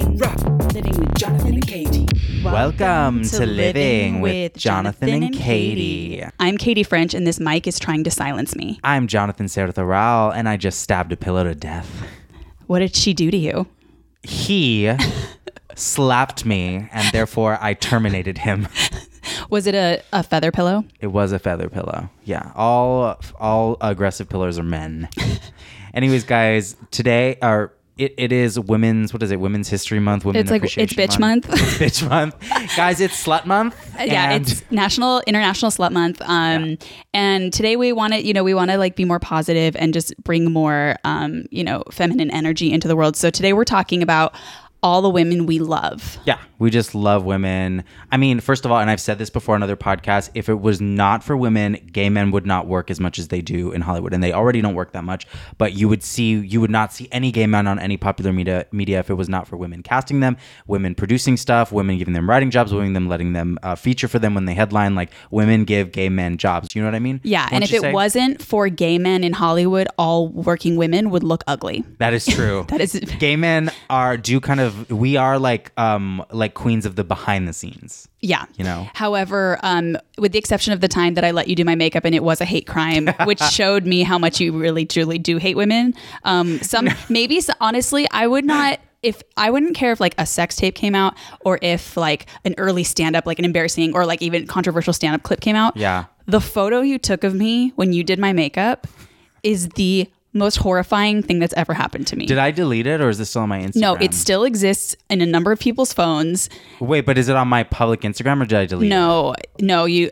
living, living with Jonathan and Katy. Welcome to Living with Jonathan and Katy. I'm Katy French, and this mic is trying to silence me. I'm Jonathan Serthoral, and I just stabbed a pillow to death. What did she do to you? He slapped me, and therefore I terminated him. Was it a, a feather pillow? It was a feather pillow. Yeah, all all aggressive pillows are men. Anyways, guys, today or it, it is women's what is it? Women's History Month. Women It's like it's bitch month. It's bitch month, guys. It's slut month. yeah, it's National International Slut Month. Um, and today we want to, you know, we want to like be more positive and just bring more, um, you know, feminine energy into the world. So today we're talking about all the women we love. Yeah, we just love women. I mean, first of all, and I've said this before on other podcasts, if it was not for women, gay men would not work as much as they do in Hollywood. And they already don't work that much, but you would see you would not see any gay men on any popular media media if it was not for women casting them, women producing stuff, women giving them writing jobs, women them letting them uh, feature for them when they headline like women give gay men jobs. You know what I mean? Yeah, and Wouldn't if it say? wasn't for gay men in Hollywood, all working women would look ugly. That is true. That is gay men are do kind of we are like um like queens of the behind the scenes. Yeah. You know? However, um, with the exception of the time that I let you do my makeup and it was a hate crime, which showed me how much you really truly do hate women. Um, some maybe so, honestly, I would not if I wouldn't care if like a sex tape came out or if like an early stand up, like an embarrassing or like even controversial stand up clip came out. Yeah. The photo you took of me when you did my makeup is the most horrifying thing that's ever happened to me. Did I delete it or is this still on my Instagram? no, it still exists in a number of people's phones. Wait, but is it on my public Instagram or did I delete it? No, no, you.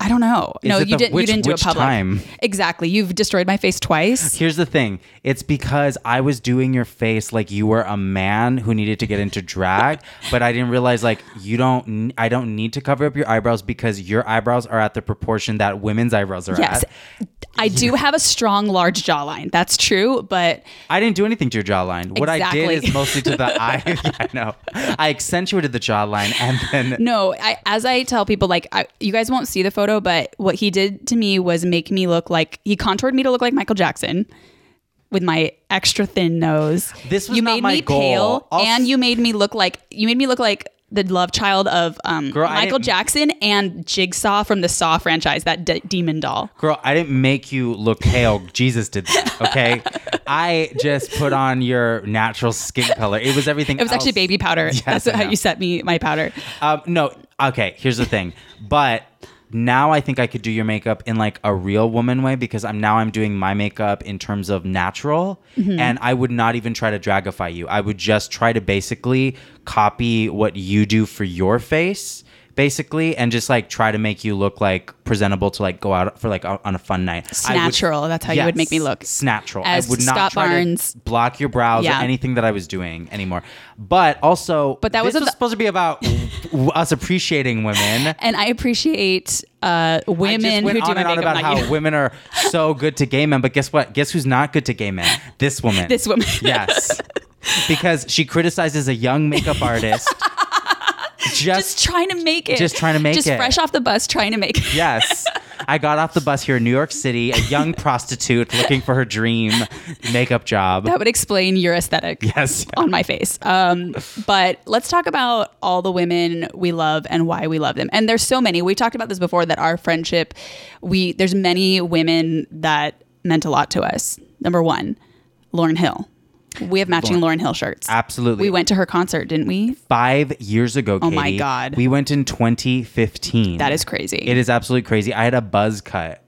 I don't know. no, you the- didn't. which- you didn't do it public. time? Exactly. You've destroyed my face twice. Here's the thing. It's because I was doing your face like you were a man who needed to get into drag, but I didn't realize like you don't I don't need to cover up your eyebrows because your eyebrows are at the proportion that women's eyebrows are Yes, at. I do have a strong, large jawline. That's true, but I didn't do anything to your jawline. What I did is mostly to the eye. yeah, I know. I accentuated the jawline and then no. I, as I tell people, like I, you guys won't see the photo, but what he did to me was make me look like he contoured me to look like Michael Jackson. With my extra thin nose, This was you made my me goal. pale, Also- and you made me look like you made me look like the love child of um, Girl, Michael Jackson and Jigsaw from the Saw franchise, that d- demon doll. Girl, I didn't make you look pale. Jesus did that. Okay, I just put on your natural skin color. It was everything. It was actually baby powder. That's how you set me my powder. Um, no, okay. Here's the thing, but now I think I could do your makeup in like a real woman way because I'm now I'm doing my makeup in terms of natural, Mm-hmm. and I would not even try to dragify you. I would just try to basically copy what you do for your face. Basically, and just like try to make you look like presentable to like go out for like on a fun night. I would- that's how you would make me look. Snatural. As I would not Scott try Barnes- to block your brows Yeah. or anything that I was doing anymore. But also, But that this was was supposed to be about us appreciating women. And I appreciate uh, women who do on my and on makeup, about how you. women are so good to gay men, but guess what? Guess who's not good to gay men? This woman. This woman. yes, because she criticizes a young makeup artist. just, Just trying to make it. Just trying to make just it. Just fresh off the bus, trying to make it. yes. I got off the bus here in New York City, a young prostitute looking for her dream makeup job. That would explain your aesthetic. yes. On my face. Um, but let's talk about all the women we love and why we love them. And there's so many. We talked about this before that our friendship, we there's many women that meant a lot to us. Number one, Lauryn Hill. We have matching Lauryn Hill shirts. Absolutely. We went to her concert, didn't we? five years ago. Oh my God. We went in 2015. That is crazy. It is absolutely crazy. I had a buzz cut.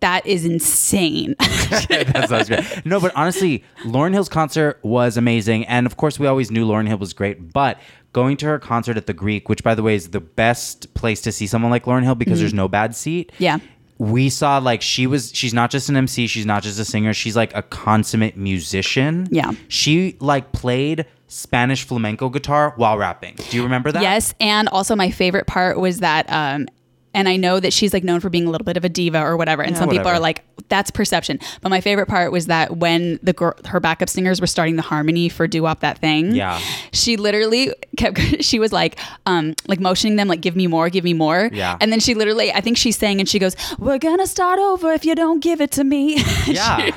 That is insane. that sounds great. No, but honestly, Lauryn Hill's concert was amazing, and of course, we always knew Lauryn Hill was great. But going to her concert at the Greek, which by the way is the best place to see someone like Lauryn Hill because there's no bad seat. Mm-hmm. Yeah. We saw like she was she's not just an MC, she's not just a singer, she's like a consummate musician. Yeah. She like played Spanish flamenco guitar while rapping. Do you remember that? Yes, and also my favorite part was that um and I know that she's like known for being a little bit of a diva or whatever, and Yeah, some people are like, "That's perception." But my favorite part was that when the girl, her backup singers were starting the harmony for "Doo Wop That Thing," Yeah. she literally kept. She was like, um, like motioning them, like, "Give me more, give me more." Yeah. And then she literally, I think she sang and she goes, "We're gonna start over if you don't give it to me." Yeah.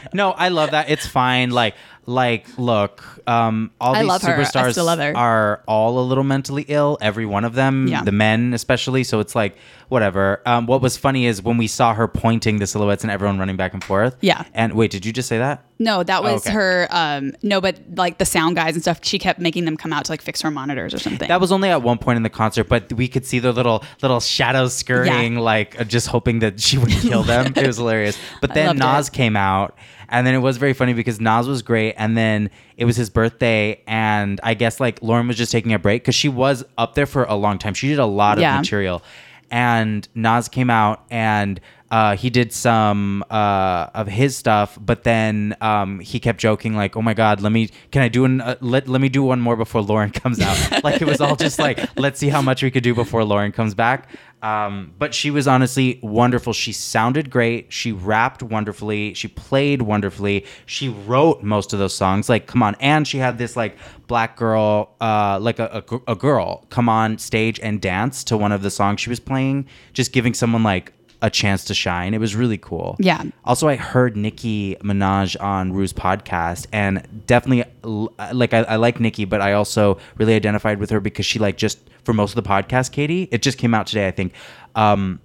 no, I love that. It's fine. Like like, look, um, all I these love her. I superstars still love her. are all a little mentally ill. Every one of them, Yeah. the men especially. So it's like whatever. Um, what was funny is when we saw her pointing the silhouettes and everyone running back and forth. Yeah. And wait, did you just say that? No, that was okay. her. Um, no, but like the sound guys and stuff, she kept making them come out to like fix her monitors or something. That was only at one point in the concert, but we could see their little little shadows scurrying, Yeah. like uh, just hoping that she wouldn't kill them. it was hilarious. But then Nas it. came out, and then it was very funny because Nas was great, and then it was his birthday, and I guess like Lauryn was just taking a break because she was up there for a long time. She did a lot of Yeah. material, and Nas came out and. Uh, he did some uh, of his stuff, but then um, he kept joking like, "Oh my God, let me can I do an uh, let let me do one more before Lauryn comes out." like it was all just like, "Let's see how much we could do before Lauryn comes back." Um, but she was honestly wonderful. She sounded great. She rapped wonderfully. She played wonderfully. She wrote most of those songs. Like, come on, and she had this like black girl, uh, like a, a, a girl, come on stage and dance to one of the songs she was playing, just giving someone like a chance to shine. It was really cool. Yeah. Also, I heard Nicki Minaj on Rue's podcast, and definitely like I, I like Nicki, but I also really identified with her because she like just for most of the podcast, Katy, it just came out today, I think. Um,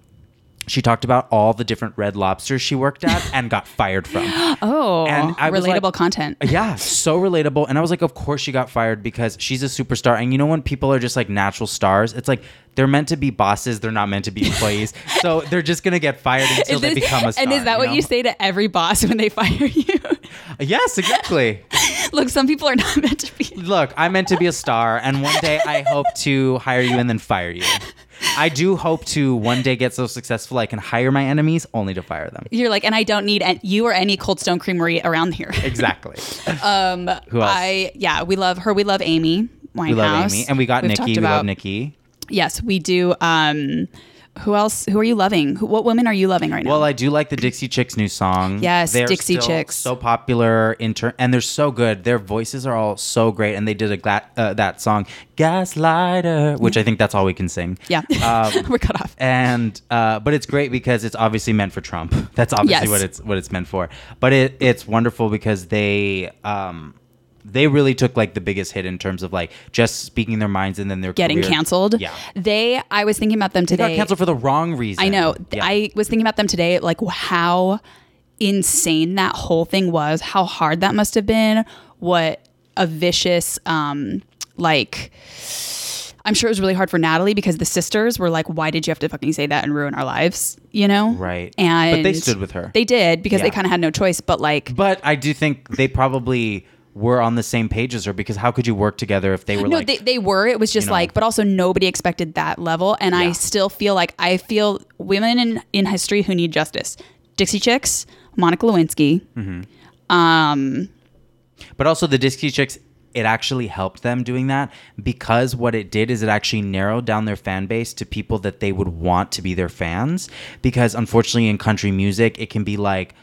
she talked about all the different red lobsters she worked at and got fired from. oh, And I relatable like- content. Yeah, so relatable. And I was like, of course she got fired because she's a superstar. And you know when people are just like natural stars, it's like they're meant to be bosses, they're not meant to be employees. so they're just gonna get fired until Is they become a star. and is that what know? you say to every boss when they fire you? Yes, exactly. Look, some people are not meant to be. Look, I'm meant to be a star, and one day I hope to hire you and then fire you. I do hope to one day get so successful I can hire my enemies only to fire them. You're like, and I don't need an- you or any Cold Stone Creamery around here. Exactly. Um, Who else? I yeah, we love her. We love Amy Winehouse. we love Amy, and we got We've Nicki. We about- love Nicki. Yes, we do. Um, who else? Who are you loving? Who, what women are you loving right now? Well, I do like the Dixie Chicks new song. Yes, They're Dixie still Chicks. So popular in turn, and they're so good. Their voices are all so great, and they did a gla- uh, that song "Gaslighter," which I think that's all we can sing. yeah, Um, we're cut off. and uh, but it's great because it's obviously meant for Trump. That's obviously Yes. what it's what it's meant for. But it it's wonderful because they um they really took like the biggest hit in terms of like just speaking their minds and then they're Getting career- canceled. Yeah, They. I was thinking about them they today. got canceled for the wrong reason. I know. Yeah. I was thinking about them today, like how insane that whole thing was, how hard that must have been, what a vicious, um, like, I'm sure it was really hard for Natalie because the sisters were like, why did you have to fucking say that and ruin our lives? You know? Right. And But they stood with her. They did because they kind of had no choice, but like, But I do think they probably were on the same page as her because how could you work together if they were no, like they, they were. It was just you know. like, but also nobody expected that level. And I still feel like I feel women in, in history who need justice. Dixie Chicks, Monica Lewinsky. Mm-hmm. Um, But also the Dixie Chicks, it actually helped them doing that because what it did is it actually narrowed down their fan base to people that they would want to be their fans. Because unfortunately, in country music, it can be like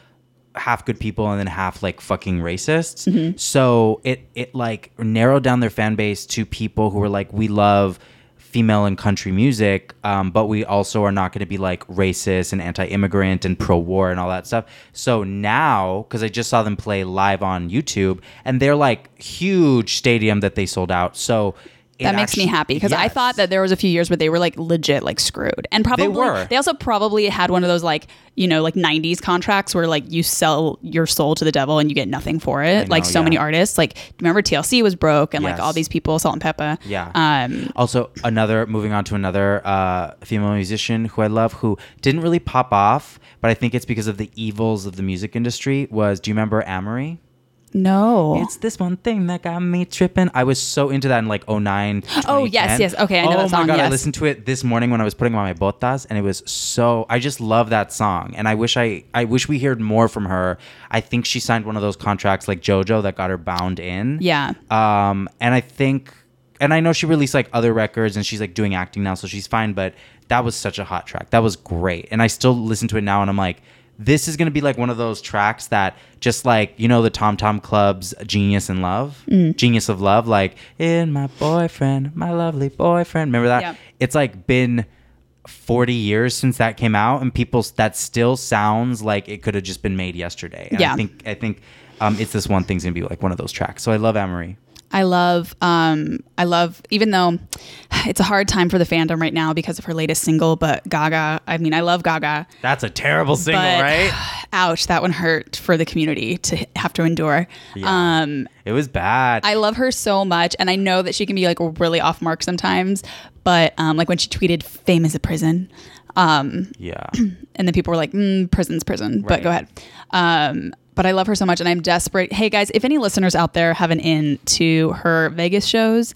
half good people and then half like fucking racists. Mm-hmm. So it it like narrowed down their fan base to people who were like, we love female and country music, um, but we also are not going to be like racist and anti-immigrant and pro-war and all that stuff. So now, because I just saw them play live on YouTube, and they're like huge stadium that they sold out. So that makes me happy because I thought that there was a few years where they were like legit like screwed and probably were. they also probably had one of those like you know like 90s contracts where like you sell your soul to the devil and you get nothing for it like so yeah. many artists like remember TLC was broke and like all these people Salt-N-Pepa Yeah. um Also, another moving on to another uh, female musician who I love, who didn't really pop off, but I think it's because of the evils of the music industry. Was do you remember Amerie? No It's this one thing that got me tripping. I was so into that in like 09. Oh, yes, yes. Okay, I know oh that song, Oh my god, I listened to it this morning when I was putting on my botas, and it was so. I just love that song, and I wish I I wish we heard more from her. I think she signed one of those contracts like JoJo that got her bound in. yeah Um, and I think, and I know she released like other records, and she's like doing acting now, so she's fine. But that was such a hot track. That was great, and I still listen to it now, and I'm like, this is gonna be like one of those tracks that just like you know the Tom Tom Club's "Genius in Love," Mm. "Genius of Love," like in my boyfriend, my lovely boyfriend. Remember that? Yeah. It's like been. 40 years since that came out and people that still sounds like it could have just been made yesterday and Yeah. i think i think um, it's this one thing's gonna be like one of those tracks. So I love Amerie. I love, um, I love, even though it's a hard time for the fandom right now because of her latest single, but Gaga, I mean, I love Gaga. That's a terrible single, but right? ouch, that one hurt for the community to have to endure. Yeah. Um, It was bad. I love her so much, and I know that she can be like really off mark sometimes, but um, like when she tweeted "fame is a prison," um, yeah. and then people were like, mm, "Prison's prison," but go ahead. Um, but I love her so much, and I'm desperate. Hey guys, if any listeners out there have an in to her Vegas shows,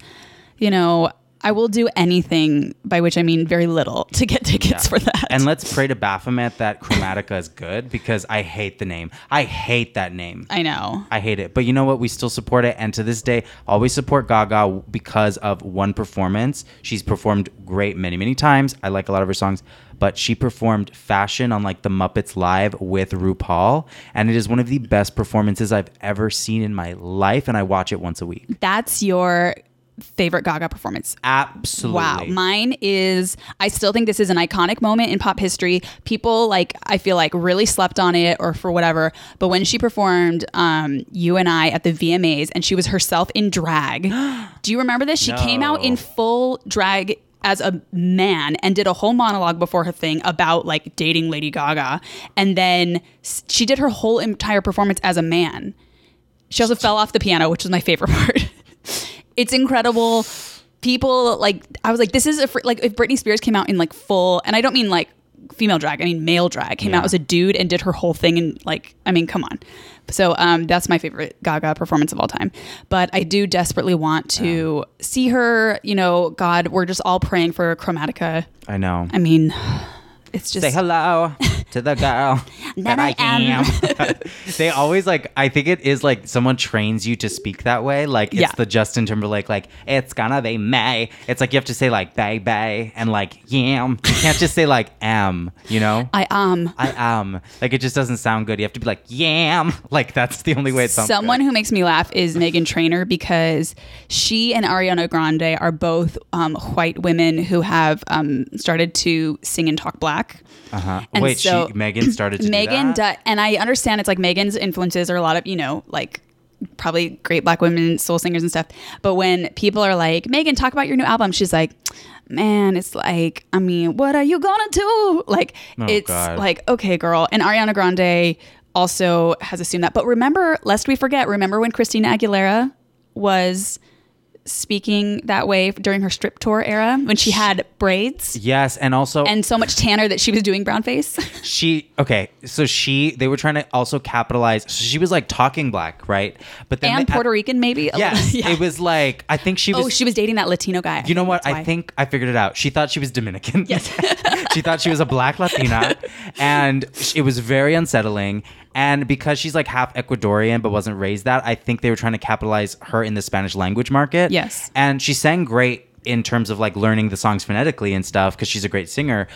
you know, I will do anything, by which I mean very little, to get tickets for that. And let's pray to Baphomet that Chromatica is good because I hate the name. I hate that name. I know. I hate it. But you know what? We still support it. And to this day, always support Gaga because of one performance. She's performed great many, many times. I like a lot of her songs. But she performed Fashion on like the Muppets Live with RuPaul. And it is one of the best performances I've ever seen in my life. And I watch it once a week. That's your favorite Gaga performance. Absolutely. Wow. Mine is, I still think this is an iconic moment in pop history. People, like, I feel like really slept on it or for whatever. But when she performed um, You and I at the VMAs and she was herself in drag, do you remember this? She came out in full drag as a man and did a whole monologue before her thing about like dating Lady Gaga. And then she did her whole entire performance as a man. She also fell off the piano, which was my favorite part. It's incredible. People like I was like, this is a fr- like if Britney Spears came out in like full, and I don't mean like female drag, I mean male drag, came Yeah. out as a dude and did her whole thing, and like, I mean, come on. So um, that's my favorite Gaga performance of all time. But I do desperately want to see her. You know, God, we're just all praying for Chromatica. I know. I mean, it's just Say hello to the girl That I am. they always like. I think it is like someone trains you to speak that way. Like it's Yeah. the Justin Timberlake. Like it's gonna be May. It's like you have to say like bay bay and like yam. You can't just say like am. You know. I um I am. Like it just doesn't sound good. You have to be like yam. Like that's the only way it sounds. Someone who makes me laugh is Meghan Trainor because she and Ariana Grande are both um, white women who have um, started to sing and talk black. Uh-huh. and Wait, so- she Meghan started to Meghan, do that. do- and I understand it's like Meghan's influences are a lot of you know like probably great black women soul singers and stuff. But when people are like, Meghan, talk about your new album, she's like, man, it's like, I mean, what are you gonna do? Like, Oh, it's God. like, okay, girl. And Ariana Grande also has assumed that. But remember, lest we forget, remember when Christina Aguilera was speaking that way during her strip tour era when she had braids yes, and also and so much tanner that she was doing brown face? she okay so she they were trying to also capitalize so she was like talking black right but then and they- Puerto Rican, maybe? yes Yeah. it was like i think she oh, was Oh, she was dating that Latino guy. you know what i think i figured it out she thought she was dominican yes she thought she was a black latina and it was very unsettling and because she's like half ecuadorian but wasn't raised that i think they were trying to capitalize her in the spanish language market Yes. and she sang great in terms of like learning the songs phonetically and stuff because she's a great singer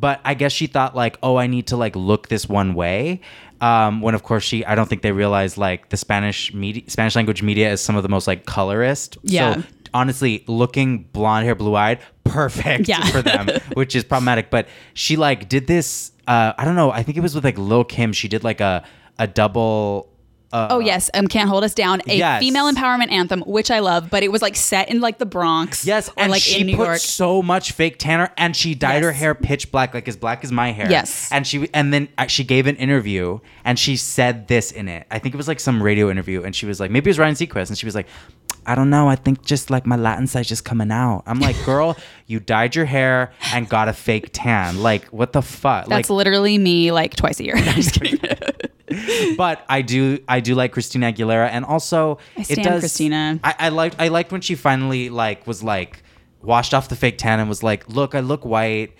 but i guess she thought like oh i need to like look this one way um, when of course she i don't think they realized like the spanish media spanish language media is some of the most like colorist Yeah. so honestly looking blonde hair blue eyed perfect Yeah. for them which is problematic but she like did this uh i don't know i think it was with like lil kim she did like a a double uh, Oh yes, um, can't hold us down. A Yes. female empowerment anthem, which I love, but it was like set in like the Bronx. Yes, and like she in New put York. so much fake tanner, and she dyed her hair pitch black, like as black as my hair. Yes. and she and then uh, she gave an interview, and she said this in it. I think it was like some radio interview, and she was like, maybe it was Ryan Seacrest, and she was like. I don't know. I think just like my Latin side's just coming out. I'm like, girl, you dyed your hair and got a fake tan. Like, what the fuck? That's like, literally me, like twice a year. I'm just kidding. but I do I do like Christina Aguilera and also I it does Christina. I, I liked I liked when she finally like was like washed off the fake tan and was like, look, I look white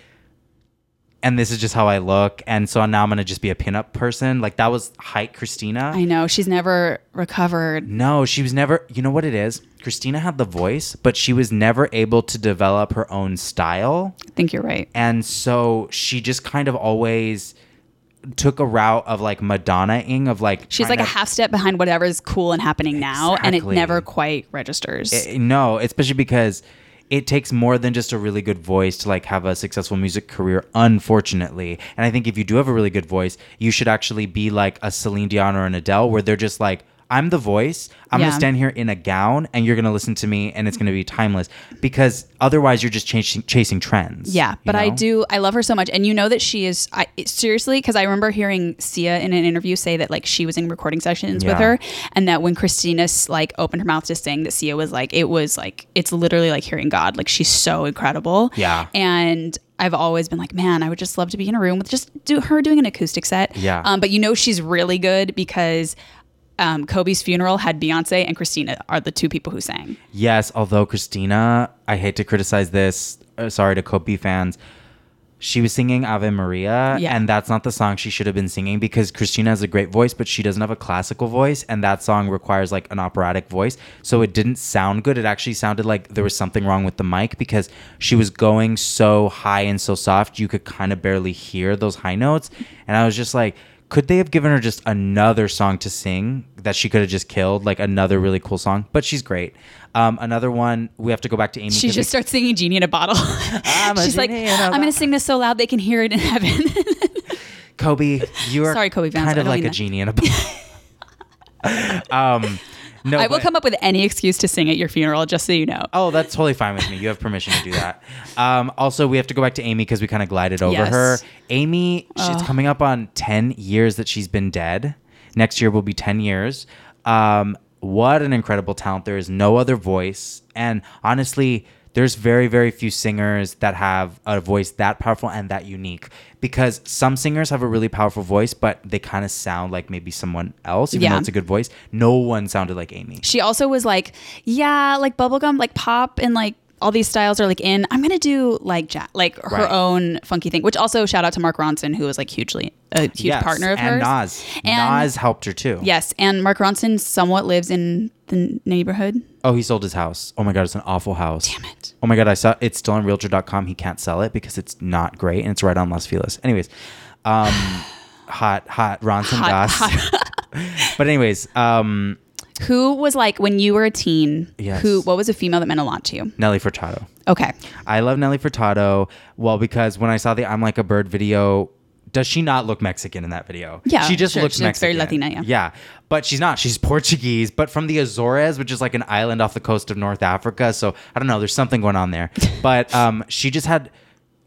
and this is just how I look and so now I'm gonna just be a pinup person. Like that was height Christina. I know she's never recovered. no, she was never you know what it is? Christina had the voice, but she was never able to develop her own style. I think you're right. And so she just kind of always took a route of like Madonna-ing of like She's like a half step behind whatever's cool and happening now, and it never quite registers. Eh, no, especially because it takes more than just a really good voice to like have a successful music career, unfortunately. And I think if you do have a really good voice, you should actually be like a Celine Dion or an Adele, where they're just like, I'm the voice. I'm Yeah. gonna stand here in a gown, and you're gonna listen to me, and it's gonna be timeless. Because otherwise, you're just chasing chasing trends. Yeah, you but I do. I love her so much, and you know that she is. I seriously because I remember hearing Sia in an interview say that like she was in recording sessions with her, and that when Christina like opened her mouth to sing, that Sia was like, it was like it's literally like hearing God. Like she's so incredible. Yeah. and. I've always been like, man, I would just love to be in a room with just do her doing an acoustic set. Yeah. Um, but you know she's really good because um, Kobe's funeral had Beyonce and Christina are the two people who sang. Yes, although Christina, I hate to criticize this. Uh, sorry to Kobe fans. She was singing Ave Maria, Yeah. and that's not the song she should have been singing because Christina has a great voice, but she doesn't have a classical voice, and that song requires like an operatic voice. So it didn't sound good. It actually sounded like there was something wrong with the mic because she was going so high and so soft, you could kind of barely hear those high notes. And I was just like, could they have given her just another song to sing that she could have just killed, like another really cool song? But she's great. Um, another one, we have to go back to Amy. She just starts singing Genie in a Bottle. a She's like, genie in a I'm going to sing this so loud they can hear it in heaven. Kobe, you are Sorry, Kobe fans, kind of like a genie in a bottle. um, no, I will but- come up with any excuse to sing at your funeral, just so you know. Oh, that's totally fine with me. You have permission to do that. Um, also, we have to go back to Amy because we kind of glided over Yes. her. Amy, it's coming up on 10 years that she's been dead. Next year will be 10 years. Um, what an incredible talent. There is no other voice. And honestly, there's very, very few singers that have a voice that powerful and that unique because some singers have a really powerful voice, but they kind of sound like maybe someone else, even Yeah. though it's a good voice. No one sounded like Amy. She also was like, yeah, like bubblegum, like pop, and like all these styles are like in. I'm gonna do like ja- like her Right. own funky thing. Which also shout out to Mark Ronson, who was like hugely a huge Yes, partner of and hers. Nas. And- Nas helped her too. Yes, and Mark Ronson somewhat lives in the neighborhood. Oh, he sold his house. Oh my god, it's an awful house. Damn it. Oh my god, I saw it's still on realtor.com. He can't sell it because it's not great and it's right on Los Feliz. Anyways, um hot hot Ronson Hot- Goss. but anyways, um Who was like when you were a teen? Yes. Who? What was a female that meant a lot to you? Nelly Furtado. Okay. I love Nelly Furtado. Well, because when I saw the I'm Like a Bird video, does she not look Mexican in that video? Yeah, she just sure. looks She looks very Latina, yeah. yeah, but she's not. She's Portuguese, but from the Azores, which is like an island off the coast of North Africa. So I don't know. There's something going on there. but um, she just had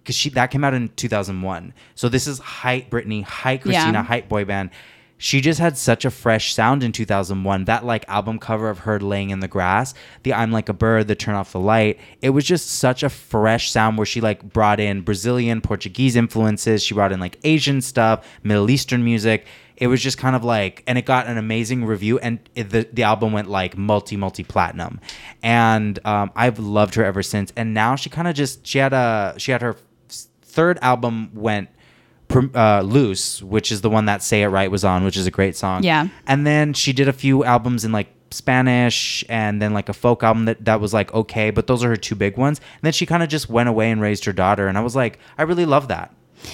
because she that came out in 2001. So this is height Britney, height Christina, Yeah. height boy band. She just had such a fresh sound in 2001. That like album cover of her laying in the grass, the I'm like a bird, the turn off the light. It was just such a fresh sound where she like brought in Brazilian, Portuguese influences. She brought in like Asian stuff, Middle Eastern music. It was just kind of like, and it got an amazing review, and it, the the album went like multi multi platinum, and um, I've loved her ever since. And now she kind of just she had a she had her third album went uh, loose, which is the one that "Say It Right" was on, which is a great song. Yeah. and then she did a few albums in like Spanish, and then like a folk album that that was like okay, but those are her two big ones. And then she kind of just went away and raised her daughter, and I was like, I really love that.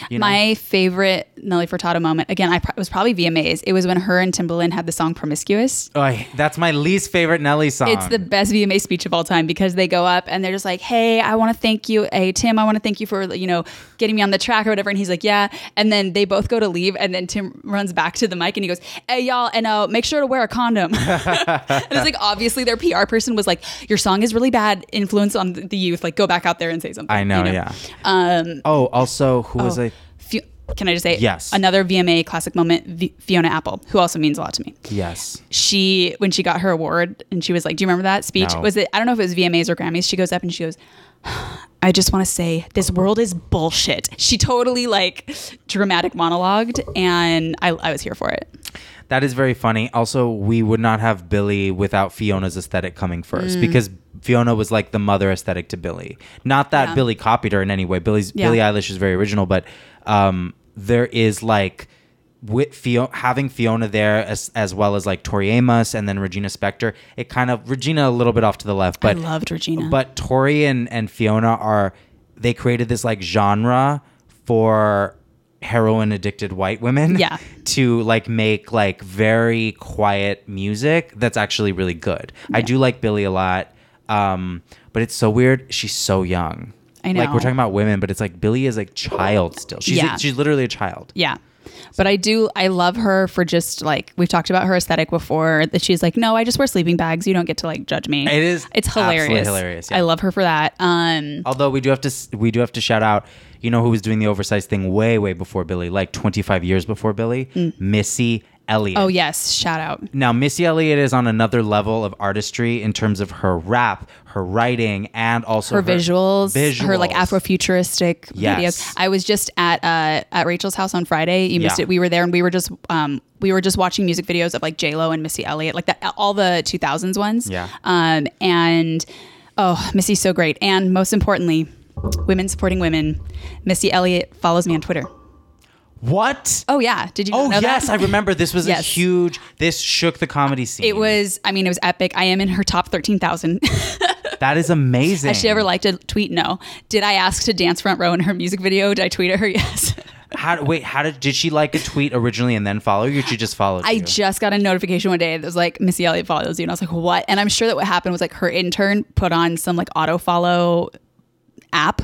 You know? My favorite Nelly Furtado moment, again, I was probably VMAs. It was when her and Timbaland had the song Promiscuous. Oy, that's my least favorite Nelly song. It's the best VMA speech of all time because they go up and they're just like, "Hey, I want to thank you, hey Tim, I want to thank you for you know getting me on the track or whatever." And he's like, "Yeah." And then they both go to leave, and then Tim runs back to the mic and he goes, "Hey y'all, and uh, make sure to wear a condom." and it's like obviously their PR person was like, "Your song is really bad influence on the youth. Like, go back out there and say something." I know, you yeah. Um, Oh, also, who was Fi- can I just say Yes. Another VMA classic moment, v- Fiona Apple, who also means a lot to me Yes. she when she got her award and she was like, "Do you remember that speech? No. Was it? I don't know if it was VMAs or Grammys." She goes up and she goes, "I just want to say this world is bullshit." She totally like dramatic monologued, and I, I was here for it. That is very funny. Also, we would not have Billie without Fiona's aesthetic coming Mm. first because Fiona was like the mother aesthetic to Billie. Not that Yeah. Billie copied her in any way. Billie's Yeah. Billie Eilish is very original, but um, there is like with Fiona having Fiona there as as well as like Tori Amos and then Regina Spektor. It kind of Regina a little bit off to the left, but I loved Regina. but Tori and, and Fiona are they created this like genre for heroin addicted white women Yeah. to like make like very quiet music that's actually really good. I do like Billie a lot. Um, but it's so weird. She's so young. I know. Like we're talking about women, but it's like Billie is like child still. She's Yeah. she's literally a child. Yeah. But I do, I love her for just like, we've talked about her aesthetic before, that she's like, no, I just wear sleeping bags. You don't get to like judge me. It is It's hilarious. hilarious, yeah. I love her for that. Um, Although we do have to we do have to shout out, you know who was doing the oversized thing way way before Billie, like 25 years before Billie, Missy Elliott. oh, yes. Shout out. Now, Missy Elliott is on another level of artistry in terms of her rap, her writing, and also Her visuals, her like visuals. Afrofuturistic Yes. videos. I was just at uh, at Rachel's house on Friday. You missed Yeah. it. We were there and we were just um, we were just watching music videos of like J Lo and Missy Elliott, like that all the 2000s ones. Yeah. Um, and oh, Missy's so great. And most importantly, women supporting women. Missy Elliott follows me on Twitter. What? Oh yeah, did you Oh yes? I remember. This was a huge. This shook the comedy scene. It was. I mean, it was epic. I am in her top thirteen thousand. That is amazing. Has she ever liked a tweet? No. Did I ask to dance front row in her music video? Did I tweet at her? Yes. How, wait, how did did she like a tweet originally and then follow you? Or she just followed I you? just got a notification one day that was like Missy Elliott follows you, and I was like, what? And I'm sure that what happened was like her intern put on some like auto follow app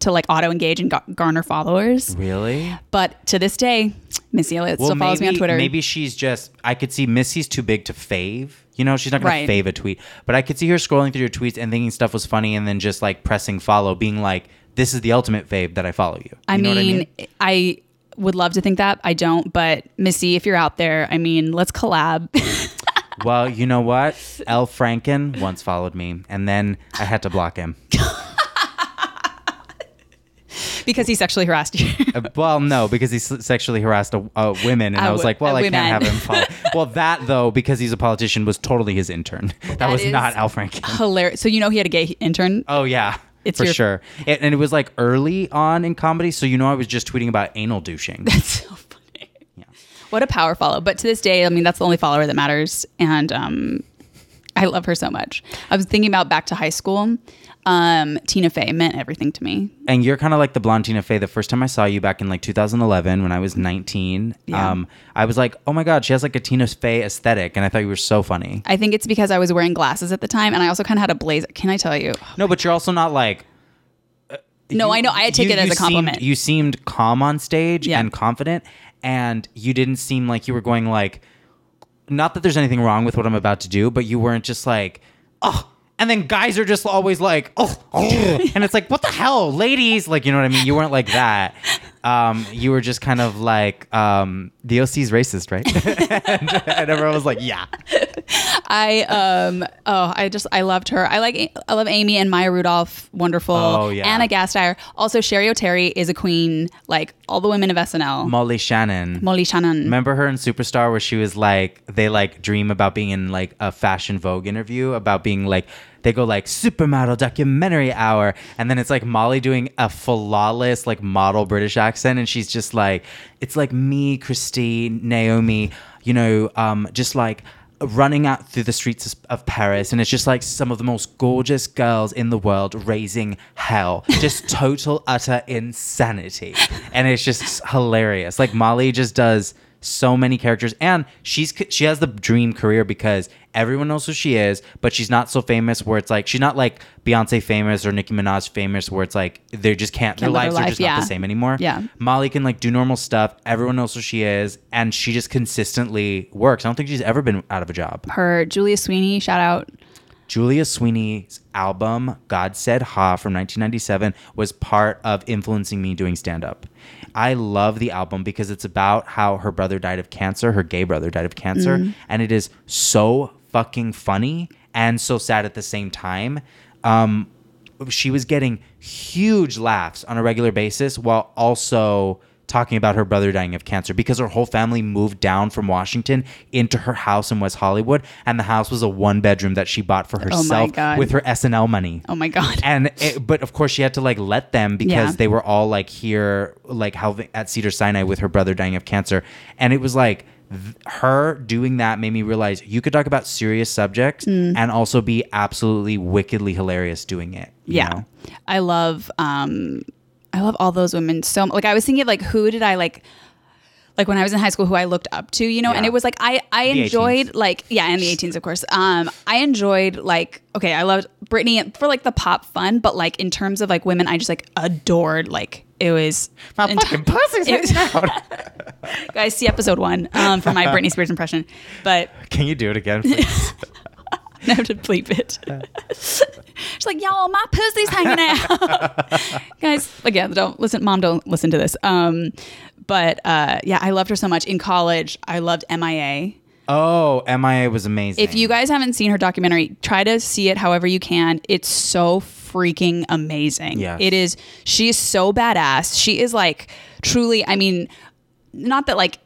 to like auto engage and garner followers. really? But to this day, Missy Elliott still follows me on Twitter. Maybe she's just. I could see Missy's too big to fave. You know, she's not gonna fave a tweet. But I could see her scrolling through your tweets and thinking stuff was funny, and then just like pressing follow, being like, "This is the ultimate fave that I follow you." I You know mean, what I would love to think that. I don't, but Missy, if you're out there, I mean, let's collab. Well, you know what? Al Franken once followed me, and then I had to block him. because he sexually harassed you. Uh, well, no, because he sexually harassed a, uh, women, and A I was like, well, a I can't have him follow. well, that though, because he's a politician, was totally his intern. That, was not Al Franken. Hilarious. So you know he had a gay intern. Oh yeah, It's for your- sure. It, and it was like early on in comedy, so you know I was just tweeting about anal douching. That's so funny. Yeah, What a power follow. But to this day, I mean, that's the only follower that matters. And um, I love her so much. I was thinking about back to high school. Um, Tina Fey meant everything to me. and you're kind of like the blonde Tina Fey. The first time I saw you back in like 2011 when I was 19, Yeah. um, I was like, oh my god, she has like a Tina Fey aesthetic, and I thought you were so funny. I think it's because I was wearing glasses at the time, and I also kind of had a blazer. Can I tell you? No, but you're also not like. No, you- I know. I take you- it as a compliment. Seemed, you seemed calm on stage Yeah. and confident, and you didn't seem like you were going like. Not that there's anything wrong with what I'm about to do, but you weren't just like, oh. And then guys are just always like, oh, oh. and it's like, what the hell, ladies? Like, you know what I mean? You weren't like that. Um, you were just kind of like, um, the OC's racist, right? and, and everyone was like, yeah. I um oh I just I loved her. I like I love Amy and Maya Rudolph, wonderful. Oh, yeah. Anna Gasteyer. Also Cheri Oteri is a queen. Like all the women of SNL. Molly Shannon. Molly Shannon. Remember her in Superstar where she was like they like dream about being in like a fashion Vogue interview about being like they go like supermodel documentary hour and then it's like Molly doing a flawless like model British accent and she's just like it's like me Christine Naomi you know um just like running out through the streets of Paris and it's just like some of the most gorgeous girls in the world raising hell. Just total utter insanity. And it's just hilarious. Like Molly just does so many characters and she's she has the dream career because everyone knows who she is but she's not so famous where it's like she's not like Beyonce famous or Nicki Minaj famous where it's like they just can't, their Can't live lives their are life, just not the same anymore Yeah. Molly can like do normal stuff everyone knows who she is and she just consistently works I don't think she's ever been out of a job her Julia Sweeney, shout out. Julia Sweeney's album God Said Ha from 1997 was part of influencing me doing stand up. I love the album because it's about how her brother died of cancer, her gay brother died of cancer, mm. and it is so fucking funny and so sad at the same time. Um, she was getting huge laughs on a regular basis while also talking about her brother dying of cancer because her whole family moved down from Washington into her house in West Hollywood and the house was a one bedroom that she bought for herself God. with her SNL money. Oh my god. And it, but of course she had to like let them because Yeah. they were all like here like how at Cedar Sinai with her brother dying of cancer and it was like th- her doing that made me realize you could talk about serious subjects Mm. and also be absolutely wickedly hilarious doing it. you yeah. know? I love um I love all those women so like I was thinking like who did I like like when I was in high school who I looked up to, you know, and it was like I I enjoyed 18s. like yeah, and the 18s of course. Um I enjoyed like okay, I loved Britney for like the pop fun, but like in terms of like women, I just like adored. Like it was My fucking pussy's it- hanging out. guys see episode one um, for my Britney Spears impression, but Can you do it again, please? I have to bleep it. She's like, y'all, my pussy's hanging out. Guys, again, don't listen. Mom, don't listen to this. Um, but uh, yeah, I loved her so much in college. I loved MIA. oh, MIA was amazing. If you guys haven't seen her documentary, try to see it however you can. It's so freaking amazing. Yes. It is. She is so badass. She is like truly. I mean, not that like.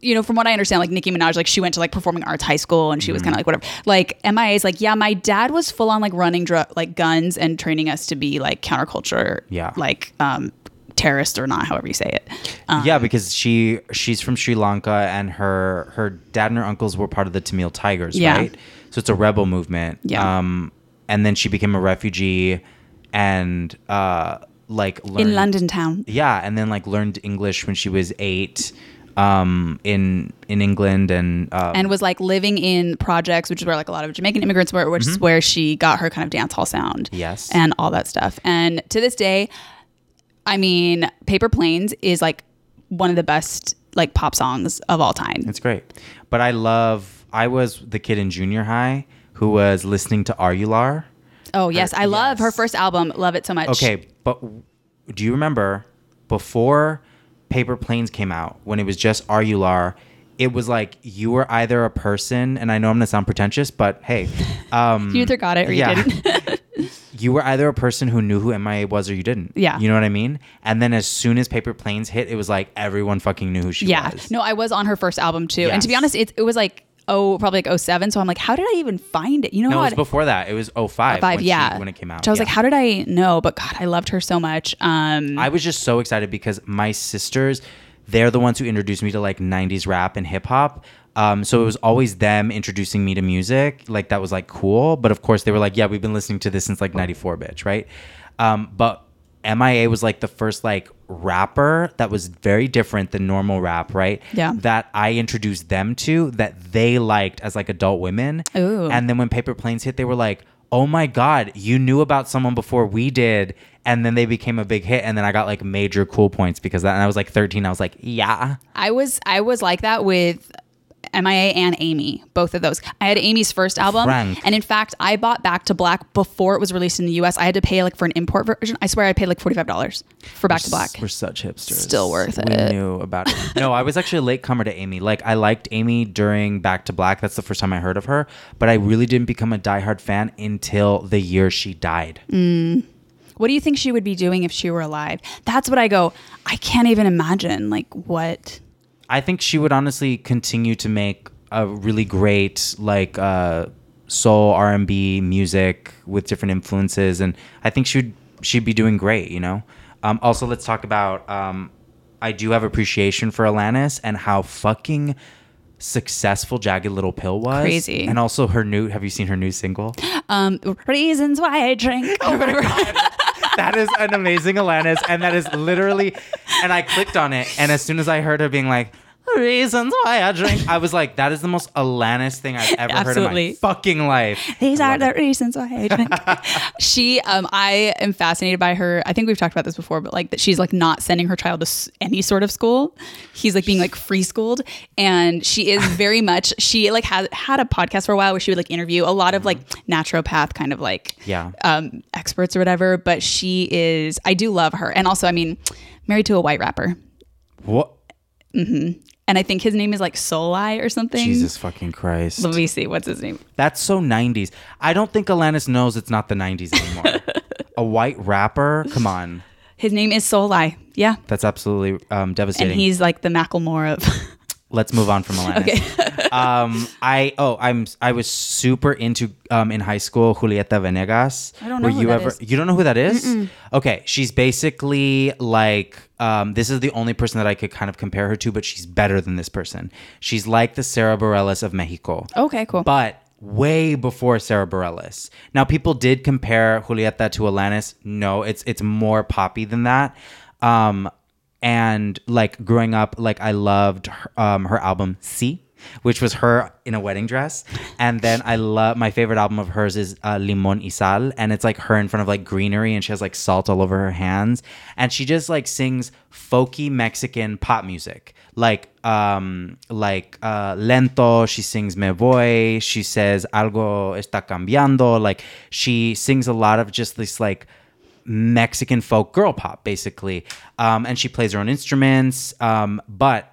You know, from what I understand, like Nicki Minaj, like she went to like performing arts high school and she was kind of like whatever. Like MIA is like, yeah, my dad was full on like running dr- like guns and training us to be like counterculture, Yeah. like um terrorist or not, however you say it. Um, yeah, because she she's from Sri Lanka and her her dad and her uncles were part of the Tamil Tigers, Yeah. right? So it's a rebel movement. Yeah. Um, and then she became a refugee and uh like learned, in London town. Yeah, and then like learned English when she was eight, um, in in England and um, and was like living in projects, which is where like a lot of Jamaican immigrants were, which is where she got her kind of dance hall sound. Mm-hmm. Yes. And all that stuff. And to this day, I mean, Paper Planes is like one of the best like pop songs of all time. It's great. But I love I was the kid in junior high who was listening to Arular. Oh yes, I love her first album. Love it so much. Okay, but do you remember before Paper Planes came out, when it was just Arular, it was like you were either a person, and I know I'm gonna sound pretentious, but hey, um, You either got it or you yeah. didn't. you were either a person who knew who MIA was or you didn't. Yeah. You know what I mean? And then as soon as Paper Planes hit, it was like everyone fucking knew who she was. yeah. was. No, I was on her first album too. Yes. And to be honest, it, it was like oh probably like 07 so i'm like how did i even find it you know No, it was before that. It was 05 five when, yeah she, when it came out. so i was Yeah. like how did i know but god i loved her so much um I was just so excited because my sisters, they're the ones who introduced me to like 90s rap and hip hop. Um, so it was always them introducing me to music. Like that was like cool. But of course they were like, yeah, we've been listening to this since like 94, bitch. Right. Um, but MIA was like the first like rapper that was very different than normal rap. Right. Yeah. That I introduced them to that they liked as like adult women. Ooh. And then when Paper Planes hit, they were like, oh my God, you knew about someone before we did. And then they became a big hit. And then I got like major cool points because that. And I was like 13. I was like, yeah. I was I was like that with MIA and Amy, both of those. I had Amy's first album, Frank. and in fact, I bought Back to Black before it was released in the U.S. I had to pay like for an import version. I swear, I paid like forty five dollars for Back to Black. We're such hipsters. Still worth we it. knew about it. No, I was actually a late comer to Amy. Like I liked Amy during Back to Black. That's the first time I heard of her. But I really didn't become a diehard fan until the year she died. Mm. What do you think she would be doing if she were alive? That's what I go. I can't even imagine like what. I think she would honestly continue to make a really great like uh, soul R and B music with different influences, and I think she'd she'd be doing great. You know. Um, also, let's talk about. Um, I do have appreciation for Alanis and how fucking successful Jagged Little Pill was. Crazy. And also her new. Have you seen her new single? Um, reasons why I drink or whatever. that is an amazing Alanis, and that is literally. And I clicked on it, and as soon as I heard her being like, "Reasons why I drink," I was like, "That is the most Alanis thing I've ever heard in my fucking life." These I are the reasons why I drink. she, um, I am fascinated by her. I think we've talked about this before, but like that she's like not sending her child to any sort of school. He's like being like free schooled, and she is very much. She like had had a podcast for a while where she would like interview a lot of like naturopath kind of like Yeah. um, experts or whatever. But she is. I do love her, and also I mean, married to a white rapper, What? And I think his name is like Souleye or something. Jesus fucking Christ! Let me see. What's his name? That's so '90s. I don't think Alanis knows it's not the '90s anymore. A white rapper? Come on, His name is Souleye. Yeah. that's absolutely um, devastating. And he's like the Macklemore of. Let's move on from Alanis. Okay. um, I oh I'm I was super into um in high school Julieta Venegas. I don't know Were who you that ever? is. You don't know who that is? Okay, she's basically like um. This is the only person that I could kind of compare her to, but she's better than this person. She's like the Sara Bareilles of Mexico. okay, cool. But way before Sara Bareilles. Now people did compare Julieta to Alanis. No, it's it's more poppy than that. Um and like growing up like I loved her, um her album C which was her in a wedding dress. And then I love my favorite album of hers is uh, Limon y Sal, and it's like her in front of like greenery, and she has like salt all over her hands, and she just like sings folky Mexican pop music, like um like uh lento. She sings Me Voy. She says algo está cambiando. Like she sings a lot of just this like Mexican folk girl pop, basically. Um, and she plays her own instruments. Um, but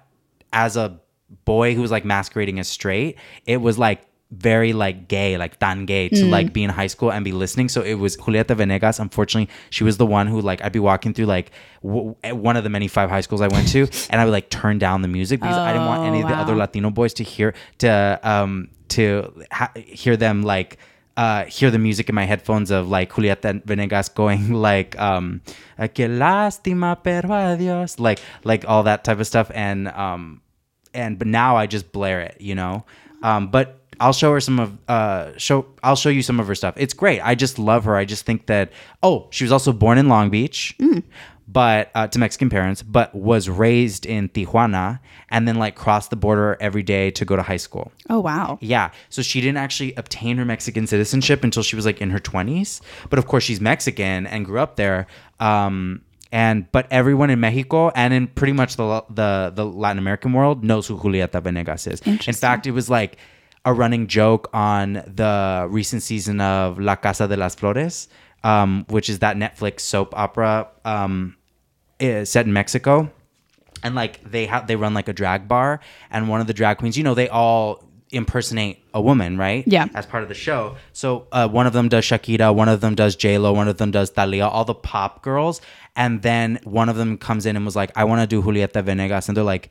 as a boy who was like masquerading as straight, it was like very like gay, like tan gay to like be in high school and be listening. So it was Julieta Venegas. Unfortunately, she was the one who like I'd be walking through like w- one of the many five high schools I went to, and I would like turn down the music because I didn't want any of the other Latino boys to hear to um to ha- hear them like uh, hear the music in my headphones of like Julieta Venegas going like um "Ah, que lástima pero adiós like like all that type of stuff. And um and but now I just blare it you know? Um but I'll show her some of uh show I'll show you some of her stuff. It's great. I just love her. I just think that oh she was also born in Long Beach but uh, to Mexican parents, but was raised in Tijuana and then like crossed the border every day to go to high school. Oh wow. Yeah. So she didn't actually obtain her Mexican citizenship until she was like in her 20s. But of course, she's Mexican and grew up there. Um, and but everyone in Mexico and in pretty much the the the Latin American world knows who Julieta Venegas is. In fact, it was like a running joke on the recent season of La Casa de las Flores, um, which is that Netflix soap opera um, set in Mexico. And like they have they run like a drag bar. And one of the drag queens you know they all impersonate a woman right? Yeah. as part of the show. So uh, one of them does shakira one of them does j-lo one of them does Thalia, all the pop girls. And then one of them comes in and was like i want to do julieta venegas. And they're like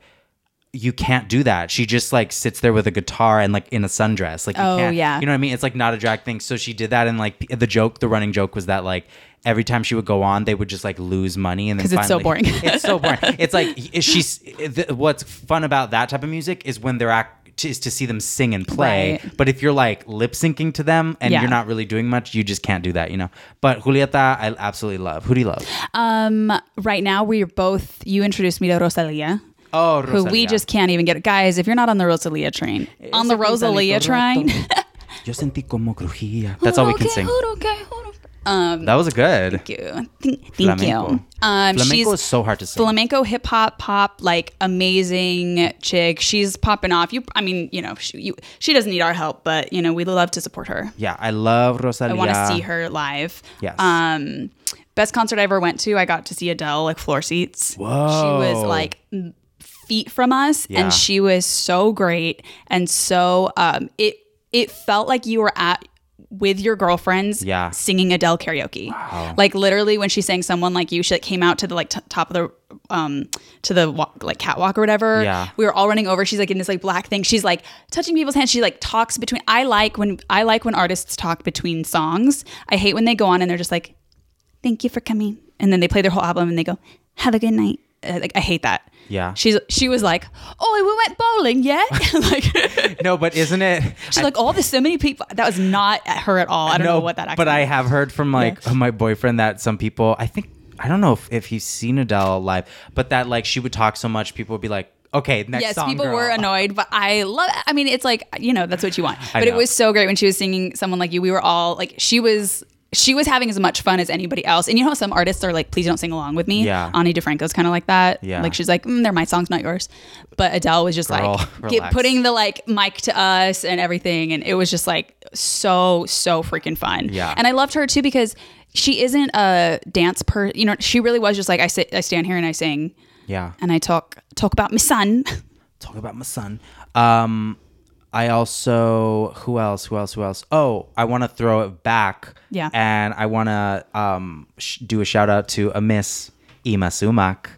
you can't do that. She just like sits there with a guitar and like in a sundress. Like you Oh, can't, yeah. you know what I mean? It's like not a drag thing. So she did that, and like the joke, the running joke was that like every time she would go on, they would just like lose money, and then 'Cause it's so boring. it's so boring. It's like she's. th- What's fun about that type of music is when they're act is to see them sing and play. Right. But if you're like lip syncing to them and Yeah. you're not really doing much, you just can't do that, you know. But Julieta, I absolutely love. Who do you love? Um, right now we're both. You introduced me to Rosalia. Oh, Who we just can't even get. Guys, if you're not on the Rosalia train, on the Rosalia train. Yo sentí como crujía. That's all we can sing. Um, That was good. thank you. Thank, thank Flamenco. you. Um, Flamenco she's is so hard to sing. flamenco hip hop pop like amazing chick. She's popping off. You, I mean, you know, she, you, she doesn't need our help, but you know, we love to support her. yeah, I love Rosalia. I want to see her live. Yes. Um, best concert I ever went to, I got to see Adele like floor seats. Whoa. She was like m- feet from us, Yeah. and she was so great and so um, it it felt like you were at with your girlfriends Yeah. singing Adele karaoke. Like literally when she sang someone like you, she like, came out to the like t- top of the um to the walk, like catwalk or whatever. Yeah. We were all running over. She's like in this like black thing. She's like touching people's hands. She like talks between I like when I like when artists talk between songs. I hate when they go on and they're just like thank you for coming. And then they play their whole album and they go, have a good night. Uh, like I hate that. Yeah. She's she was like, oh, we went bowling, yeah. like No, but isn't it? she's like, oh, there's so many people. That was not her at all. I don't know what that. But I have heard from like my boyfriend that some people, I think, I don't know if, if he's seen Adele live, but that like she would talk so much, people would be like, okay, next song. yes, song. people girl. were annoyed, but I love. I mean, it's like you know that's what you want. But it was so great when she was singing "Someone Like You." We were all like, she was. She was having as much fun as anybody else, and you know how some artists are like, "Please don't sing along with me." Yeah. Ani DiFranco's kind of like that. Yeah. like she's like, mm, "They're my songs, not yours." But Adele was just Girl, like get, putting the like mic to us and everything, and it was just like so so freaking fun. Yeah. and I loved her too because she isn't a dance per. You know, she really was just like I sit, I stand here and I sing Yeah. and I talk talk about my son. Talk about my son. Um, I also, who else? Who else? Who else? Oh, I want to throw it back. Yeah. And I want to um, sh- do a shout out to a Miss Yma Sumac.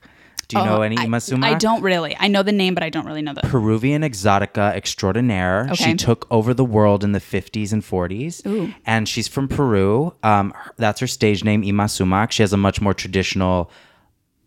Do you know any Oh, I, Yma Sumac? I don't really. I know the name, but I don't really know the. Peruvian exotica extraordinaire. Okay. She took over the world in the 50s and 40s. Ooh. And she's from Peru. Um, that's her stage name, Yma Sumac. She has a much more traditional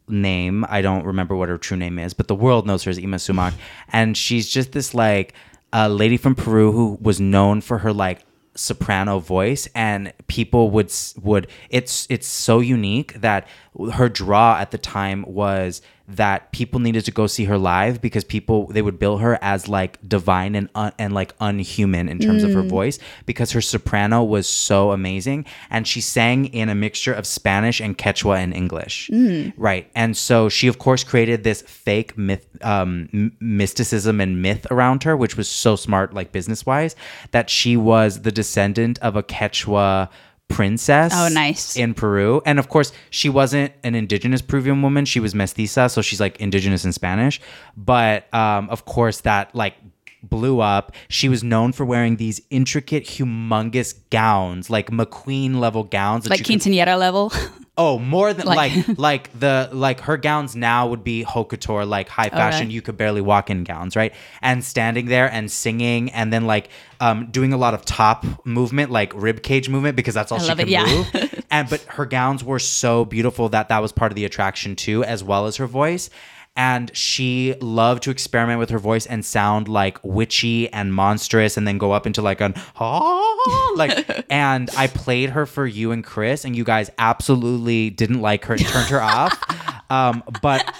name. I don't remember what her true name is, but the world knows her as Yma Sumac. and she's just this like a lady from Peru who was known for her like soprano voice and people would would it's it's so unique that her draw at the time was that people needed to go see her live because people they would bill her as like divine and un, and like unhuman in terms of her voice because her soprano was so amazing and she sang in a mixture of Spanish and Quechua and English. Right. And so she of course created this fake myth um m- mysticism and myth around her which was so smart like business-wise that she was the descendant of a Quechua princess Oh, nice. in Peru. And of course, she wasn't an indigenous Peruvian woman. She was mestiza, so she's like indigenous in Spanish. But um, of course, that like blew up. She was known for wearing these intricate, humongous gowns, like McQueen level gowns. like you could- level. Oh, more than like Like- like, the like her gowns now would be haute couture, like high fashion. You could barely walk in gowns, right? And standing there and singing, and then like um, doing a lot of top movement, like rib cage movement, because that's all I she could yeah. move. and but her gowns were so beautiful that that was part of the attraction too, as well as her voice. And she loved to experiment with her voice and sound like witchy and monstrous, and then go up into like an ah, like. and I played her for you and Chris, and you guys absolutely didn't like her, and turned her off. Um, but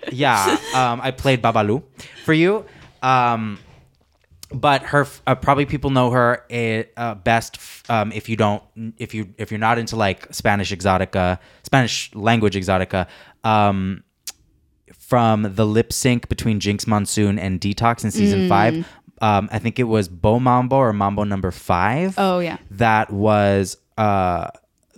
yeah, um, I played Babalu for you. Um, but her uh, probably people know her eh, uh, best um, if you don't if you if you're not into like Spanish exotica Spanish language exotica um, from the lip sync between Jinkx Monsoon and Detox in season five. Um, I think it was Bo Mambo or Mambo number five. Oh, yeah. that was uh,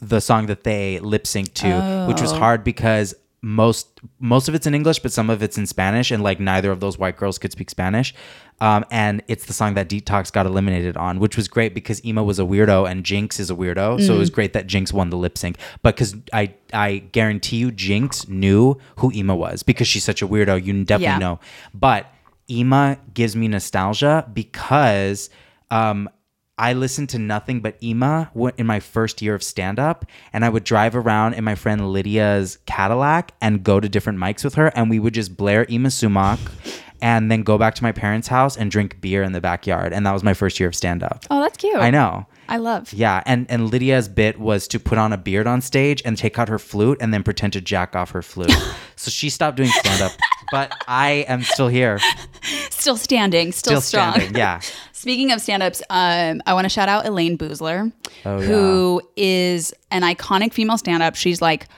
the song that they lip synced to, which was hard because most most of it's in English, but some of it's in Spanish, and like neither of those white girls could speak Spanish. Um, and it's the song that Detox got eliminated on, which was great because Yma was a weirdo and Jinkx is a weirdo, so it was great that Jinkx won the lip sync. But because I I guarantee you, Jinkx knew who Yma was because she's such a weirdo. You definitely Yeah. know. But Yma gives me nostalgia because um, I listened to nothing but Yma w- in my first year of stand up. And I would drive around in my friend Lydia's Cadillac and go to different mics with her. And we would just blare Yma Sumac and then go back to my parents' house and drink beer in the backyard. And that was my first year of stand up. Oh, that's cute. I know. I love. Yeah, and and Lydia's bit was to put on a beard on stage and take out her flute and then pretend to jack off her flute. so she stopped doing stand up, but I am still here, Still standing, still, still strong. standing. Yeah. Speaking of stand-ups, um, I want to shout out Elayne Boosler, Oh, who is an iconic female stand-up. She's like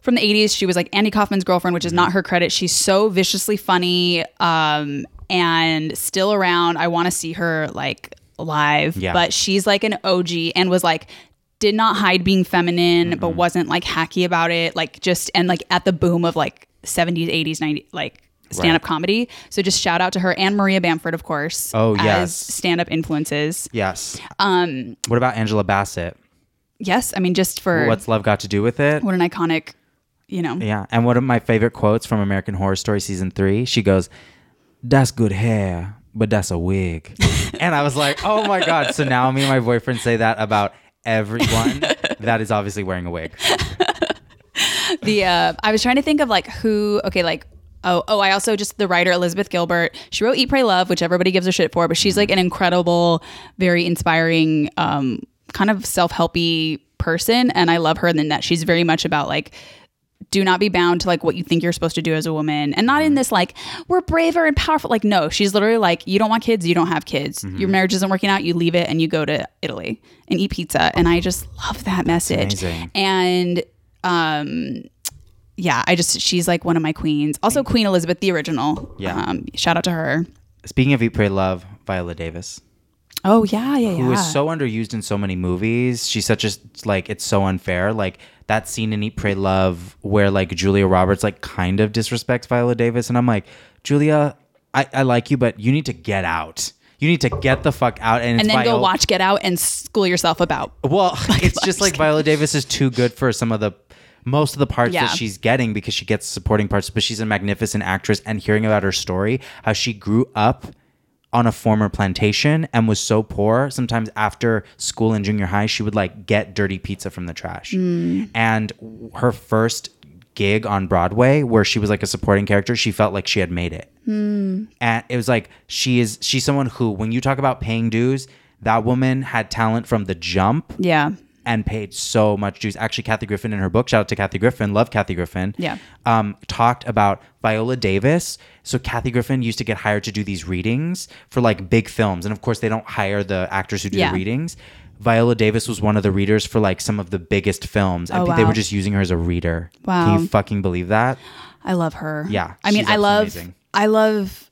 from the 80s. She was like Andy Kaufman's girlfriend, which is not her credit. She's so viciously funny um, and still around. I want to see her like live, Yeah. but she's like an OG and was like did not hide being feminine, Mm-hmm. but wasn't like hacky about it. Like just and like at the boom of like 70s, 80s, 90s, like stand up Right. comedy. So just shout out to her and Maria Bamford, of course. Oh, as yes. stand up influences. Yes. Um. What about Angela Bassett? Yes, I mean just for What's love got to do with it? what an iconic, you know. Yeah. And one of my favorite quotes from American Horror Story season three, she goes, "That's good hair, but that's a wig." and I was like, "Oh my god!" So now me and my boyfriend say that about everyone that is obviously wearing a wig. The uh, I was trying to think of like who. Okay, like. Oh, oh! I also just the writer Elizabeth Gilbert. She wrote Eat, Pray, Love, which everybody gives a shit for, but she's like an incredible, very inspiring, um, kind of self-helpy person, and I love her. And then that she's very much about like do not be bound to like what you think you're supposed to do as a woman and not in this like we're braver and powerful like no she's literally like you don't want kids you don't have kids your marriage isn't working out you leave it and you go to italy and eat pizza and i just love that message and um yeah i just she's like one of my queens also queen elizabeth the original Yeah. um shout out to her Speaking of Eat, Pray, Love, Viola Davis. oh yeah yeah yeah who is so underused in so many movies. She's such a like it's so unfair. Like that scene in Eat Pray Love where like Julia Roberts like kind of disrespects Viola Davis, and I'm like, Julia, I, I like you, but you need to get out. You need to get the fuck out and, and then go watch get out and school yourself about Well, it's just like Viola Davis is too good for some of the most of the parts Yeah. that she's getting because she gets supporting parts, but she's a magnificent actress. And hearing about her story, how she grew up on a former plantation and was so poor, sometimes after school in junior high, she would like get dirty pizza from the trash. Mm. And her first gig on Broadway, where she was like a supporting character, she felt like she had made it hmm. and it was like she is she's someone who when you talk about paying dues that woman had talent from the jump yeah and paid so much juice. Actually, Kathy Griffin in her book, shout out to Kathy Griffin, love Kathy Griffin. Yeah. Um, talked about Viola Davis. So Kathy Griffin used to get hired to do these readings for like big films, and of course they don't hire the actors who do Yeah. the readings. Viola Davis was one of the readers for like some of the biggest films, and Oh, they were just using her as a reader. Wow. Can you fucking believe that? I love her. Yeah, I mean, I love, amazing. I love.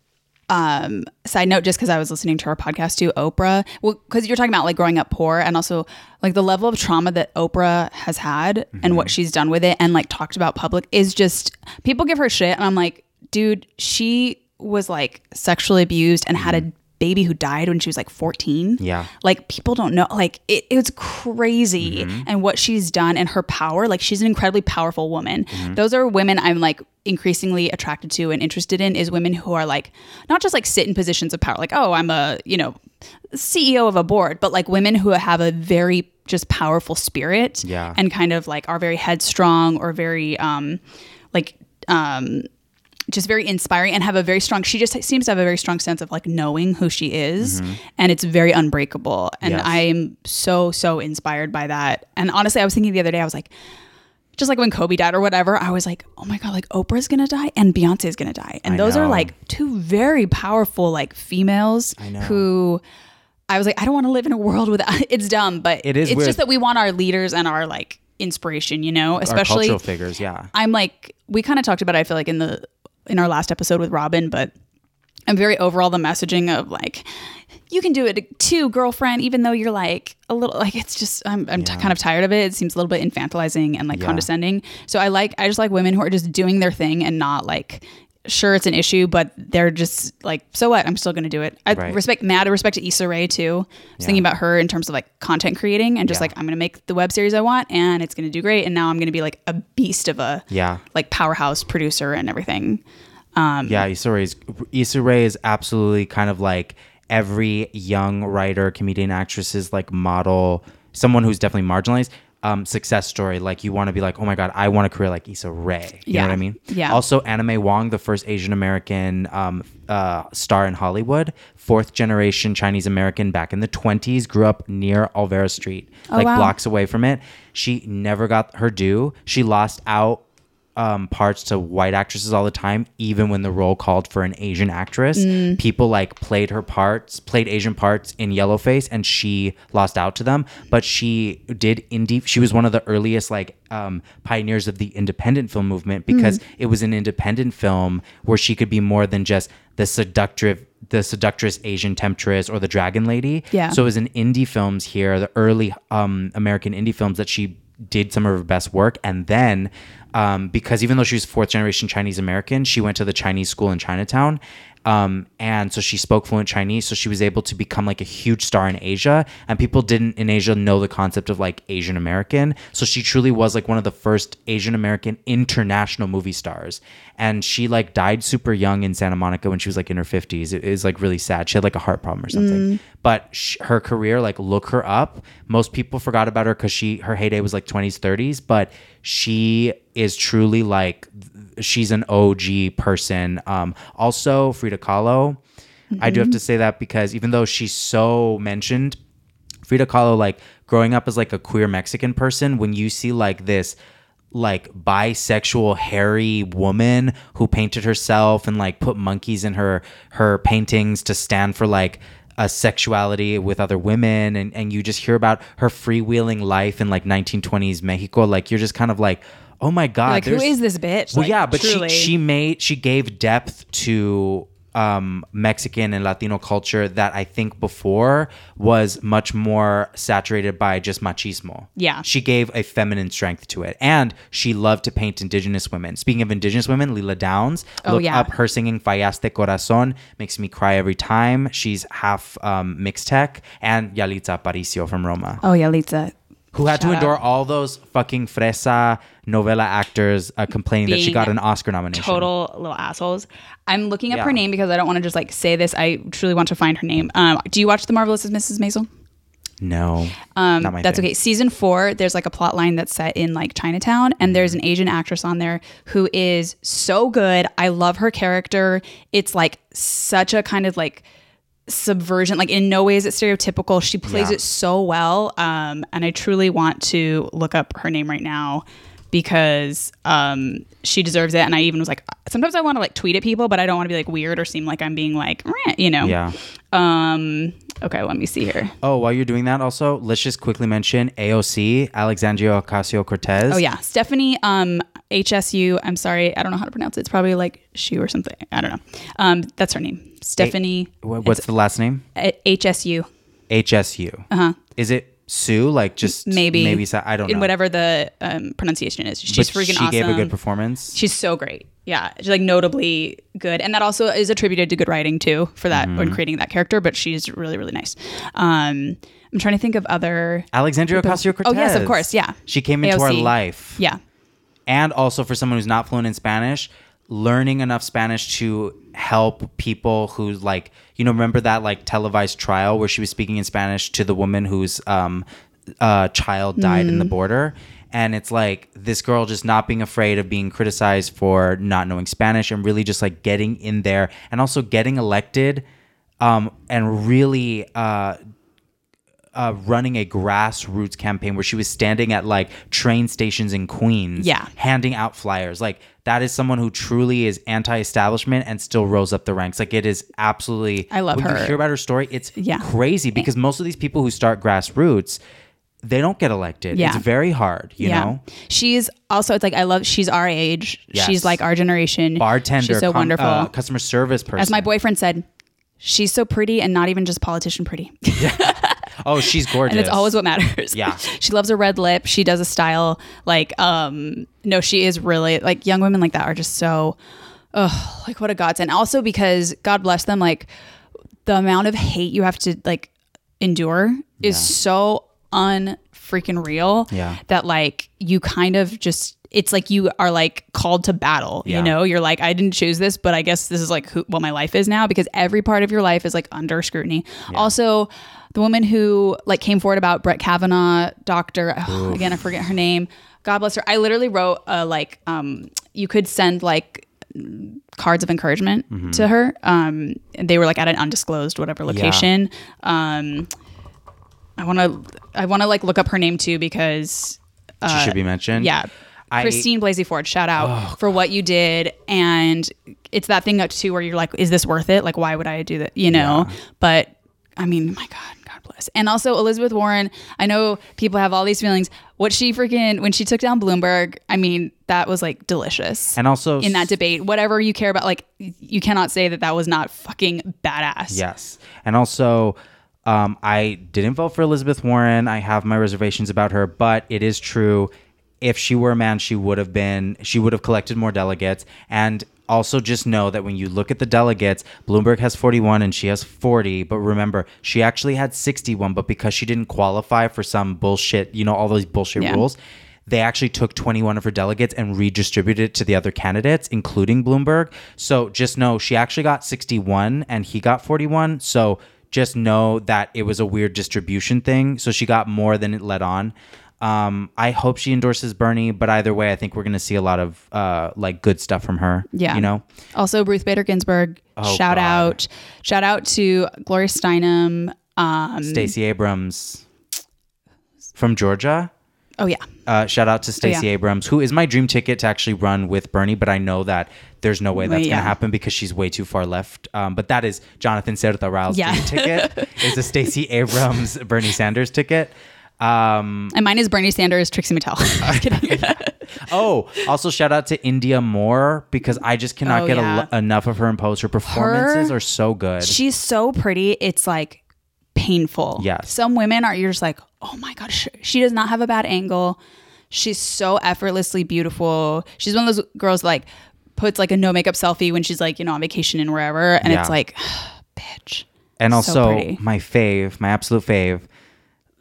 Um, side note, just because I was listening to her podcast too, Oprah. Well, because you're talking about like growing up poor and also like the level of trauma that Oprah has had and Mm-hmm. what she's done with it and like talked about public is just people give her shit and I'm like, dude, she was like sexually abused and had a baby who died when she was like 14. Mm-hmm. Yeah. Like people don't know. Like it, it's crazy Mm-hmm. and what she's done and her power. Like she's an incredibly powerful woman. Mm-hmm. Those are women I'm like increasingly attracted to and interested in is women who are like not just like sit in positions of power. Like, oh, I'm a, you know, CEO of a board, but like women who have a very just powerful spirit Yeah. and kind of like are very headstrong or very um like um just very inspiring and have a very strong she just seems to have a very strong sense of like knowing who she is mm-hmm. and it's very unbreakable and Yes. i'm so so inspired by that and honestly i was thinking the other day i was like just like when kobe died or whatever i was like oh my god like oprah's gonna die and beyonce's gonna die and I those are like two very powerful like females know. who i was like i don't want to live in a world without it's dumb but It is it's weird. just that we want our leaders and our like inspiration you know Our especially cultural figures, yeah. I'm like we kind of talked about it, I feel like in the in our last episode with Robin, but I'm very overall the messaging of like you can do it too, girlfriend, even though you're like a little like it's just I'm I'm t- kind of tired of it. It seems a little bit infantilizing and like Yeah. condescending. So I like I just like women who are just doing their thing and not like sure it's an issue, but they're just like, so what? I'm still gonna do it. I Right. respect mad I respect to Issa Rae too. I was thinking about her in terms of like content creating and just Yeah. like I'm gonna make the web series I want and it's gonna do great and now I'm gonna be like a beast of a Yeah. like powerhouse producer and everything. Um, Yeah, Issa Rae is Issa Rae is absolutely kind of like every young writer, comedian, actress's like model, someone who's definitely marginalized. Um, success story. Like you want to be like, oh my god, I want a career like Issa Rae. You Yeah. know what I mean? Yeah. Also, Anna May Wong, the first Asian American um, uh, star in Hollywood, fourth generation Chinese American back in the twenties, grew up near Olvera Street, like Oh, wow. blocks away from it. She never got her due. She lost out um, parts to white actresses all the time, even when the role called for an Asian actress. Mm. People like played her parts, played Asian parts in Yellowface, and she lost out to them. But she did indie. She was one of the earliest like um, pioneers of the independent film movement because Mm. it was an independent film where she could be more than just the seductive. The seductress Asian temptress or the dragon lady. Yeah. So it was in indie films here, the early um, American indie films that she did some of her best work. And then, um, because even though she was fourth generation Chinese American, she went to the Chinese school in Chinatown. Um, and so she spoke fluent Chinese. So she was able to become like a huge star in Asia. And people didn't in Asia know the concept of like Asian American. So she truly was like one of the first Asian American international movie stars. And she like died super young in Santa Monica when she was like in her 50s. It is like really sad. She had like a heart problem or something. But sh- her career, like look her up. Most people forgot about her because she her heyday was like 20s, 30s. But she is truly like she's an OG person. Um, also Frida Kahlo. I do have to say that because even though she's so mentioned, Frida Kahlo, like growing up as like a queer Mexican person, when you see like this like bisexual hairy woman who painted herself and like put monkeys in her her paintings to stand for like a sexuality with other women and, and you just hear about her freewheeling life in like 1920s Mexico like you're just kind of like oh my god like who is this bitch? well, Like, yeah, but truly. she she made she gave depth to um, Mexican and Latino culture that I think before was much more saturated by just machismo. Yeah. she gave a feminine strength to it, and she loved to paint Indigenous women. Speaking of Indigenous women, Lila Downs, Oh, look yeah. up her singing "Fallaste Corazón" makes me cry every time. She's half um, Mixtec, and Yalitza Aparicio from Roma oh yeah, Lisa. Who had to Shout out. endure all those fucking fresa novela actors uh, complaining that she got an Oscar nomination. Total little assholes. I'm looking up Yeah. her name because I don't want to just like say this. I truly want to find her name. Um, do you watch The Marvelous Mrs. Maisel? No, Um, that's thing. okay. Season four, there's like a plot line that's set in like Chinatown, and there's an Asian actress on there who is so good. I love her character. It's like such a kind of like subversion. Like in no way is it stereotypical. She plays Yeah. it so well. Um, and I truly want to look up her name right now because um, she deserves it. And I even was like, sometimes I want to like tweet at people, but I don't want to be like weird or seem like I'm being like, you know. Yeah. Um. Okay, let me see here. Oh, while you're doing that, also let's just quickly mention AOC, Alexandria Ocasio Cortez. Oh yeah, Stephanie. Um, HSU. I'm sorry, I don't know how to pronounce it. It's probably like Shu or something. I don't know. Um, that's her name. Stephanie. What's the last name? HSU. HSU. Uh huh. Is it Sue? Like just Maybe. Maybe I don't know. In whatever the um, pronunciation is. She's But freaking she awesome. She gave a good performance. She's so great. Yeah, she's like notably good, and that also is attributed to good writing too for that Mm-hmm. when creating that character. But she's really really nice. Um, I'm trying to think of other. Alexandria Ocasio Cortez. Oh, yes, of course, yeah. She came into our life. Yeah, and also for someone who's not fluent in Spanish, learning enough Spanish to help people who like you know remember that like televised trial where she was speaking in Spanish to the woman whose um uh child died in the border and it's like this girl just not being afraid of being criticized for not knowing Spanish and really just like getting in there and also getting elected um and really uh uh, running a grassroots campaign where she was standing at like train stations in Queens, Yeah. handing out flyers. Like that is someone who truly is anti-establishment and still rose up the ranks. Like it is absolutely. I love when her. You hear about her story, it's Yeah. crazy because most of these people who start grassroots, they don't get elected. Yeah. It's very hard, you know. she's also it's like I love. She's our age. Yes. She's like our generation. Bartender, She's so com- wonderful. uh, customer service person. As my boyfriend said, she's so pretty and not even just politician pretty. oh, she's gorgeous. and it's always what matters. Yeah. she loves a red lip. She does a style like um no, she is really like young women like that are just so oh like what a godsend. Also because God bless them, like the amount of hate you have to like endure is so unfreaking real Yeah. that like you kind of just it's like you are like called to battle Yeah. you know? You're like i didn't choose this but i guess this is like who, what my life is now because every part of your life is like under scrutiny. Also the woman who like came forward about brett kavanaugh doctor oh, again i forget her name. God bless her. I literally wrote a like um you could send like cards of encouragement Mm-hmm. to her. Um they were like at an undisclosed whatever location. Um i want to i want to like look up her name too because she should be mentioned. yeah. I- Christine Blasey Ford, shout out for what you did. And it's that thing up too where you're like, is this worth it? Like, why would I do that? You know? But I mean, my God, God bless. And also Elizabeth Warren, I know people have all these feelings. What she freaking, when she took down Bloomberg, I mean, that was like delicious. And also in that debate, whatever you care about, like, you cannot say that that was not fucking badass. Yes. And also, um, I didn't vote for Elizabeth Warren. I have my reservations about her, but it is true. If she were a man, she would have been, she would have collected more delegates. And also just know that when you look at the delegates, Bloomberg has 41 and she has 40. But remember, she actually had 61, but because she didn't qualify for some bullshit, you know, all those bullshit Yeah. rules, they actually took 21 of her delegates and redistributed it to the other candidates, including Bloomberg. So just know she actually got 61 and he got 41. So just know that it was a weird distribution thing. So she got more than it let on. Um, I hope she endorses Bernie, but either way, I think we're going to see a lot of uh, like good stuff from her. Yeah. You know? Also, Ruth Bader Ginsburg, Oh, shout God. out. Shout out to Gloria Steinem. Um, Stacey Abrams from Georgia. oh, yeah. Uh, shout out to Stacey yeah. Abrams, who is my dream ticket to actually run with Bernie, but I know that there's no way that's Yeah. going to happen because she's way too far left. Um, but that is Jonathan Cerda Rao's Yeah. dream ticket is a Stacey Abrams Bernie Sanders ticket. Um, And mine is Bernie Sanders, Trixie Mattel. Oh, also shout out to Indya Moore because I just cannot Oh, get yeah. enough of her in pose. Her performances Her- are so good. She's so pretty. It's like painful. Yes. Some women are, you're just like, oh my God, she, does not have a bad angle. She's so effortlessly beautiful. She's one of those girls like puts like a no makeup selfie when she's like, you know, on vacation and wherever. And Yeah. it's like, bitch. and also pretty. my fave, my absolute fave,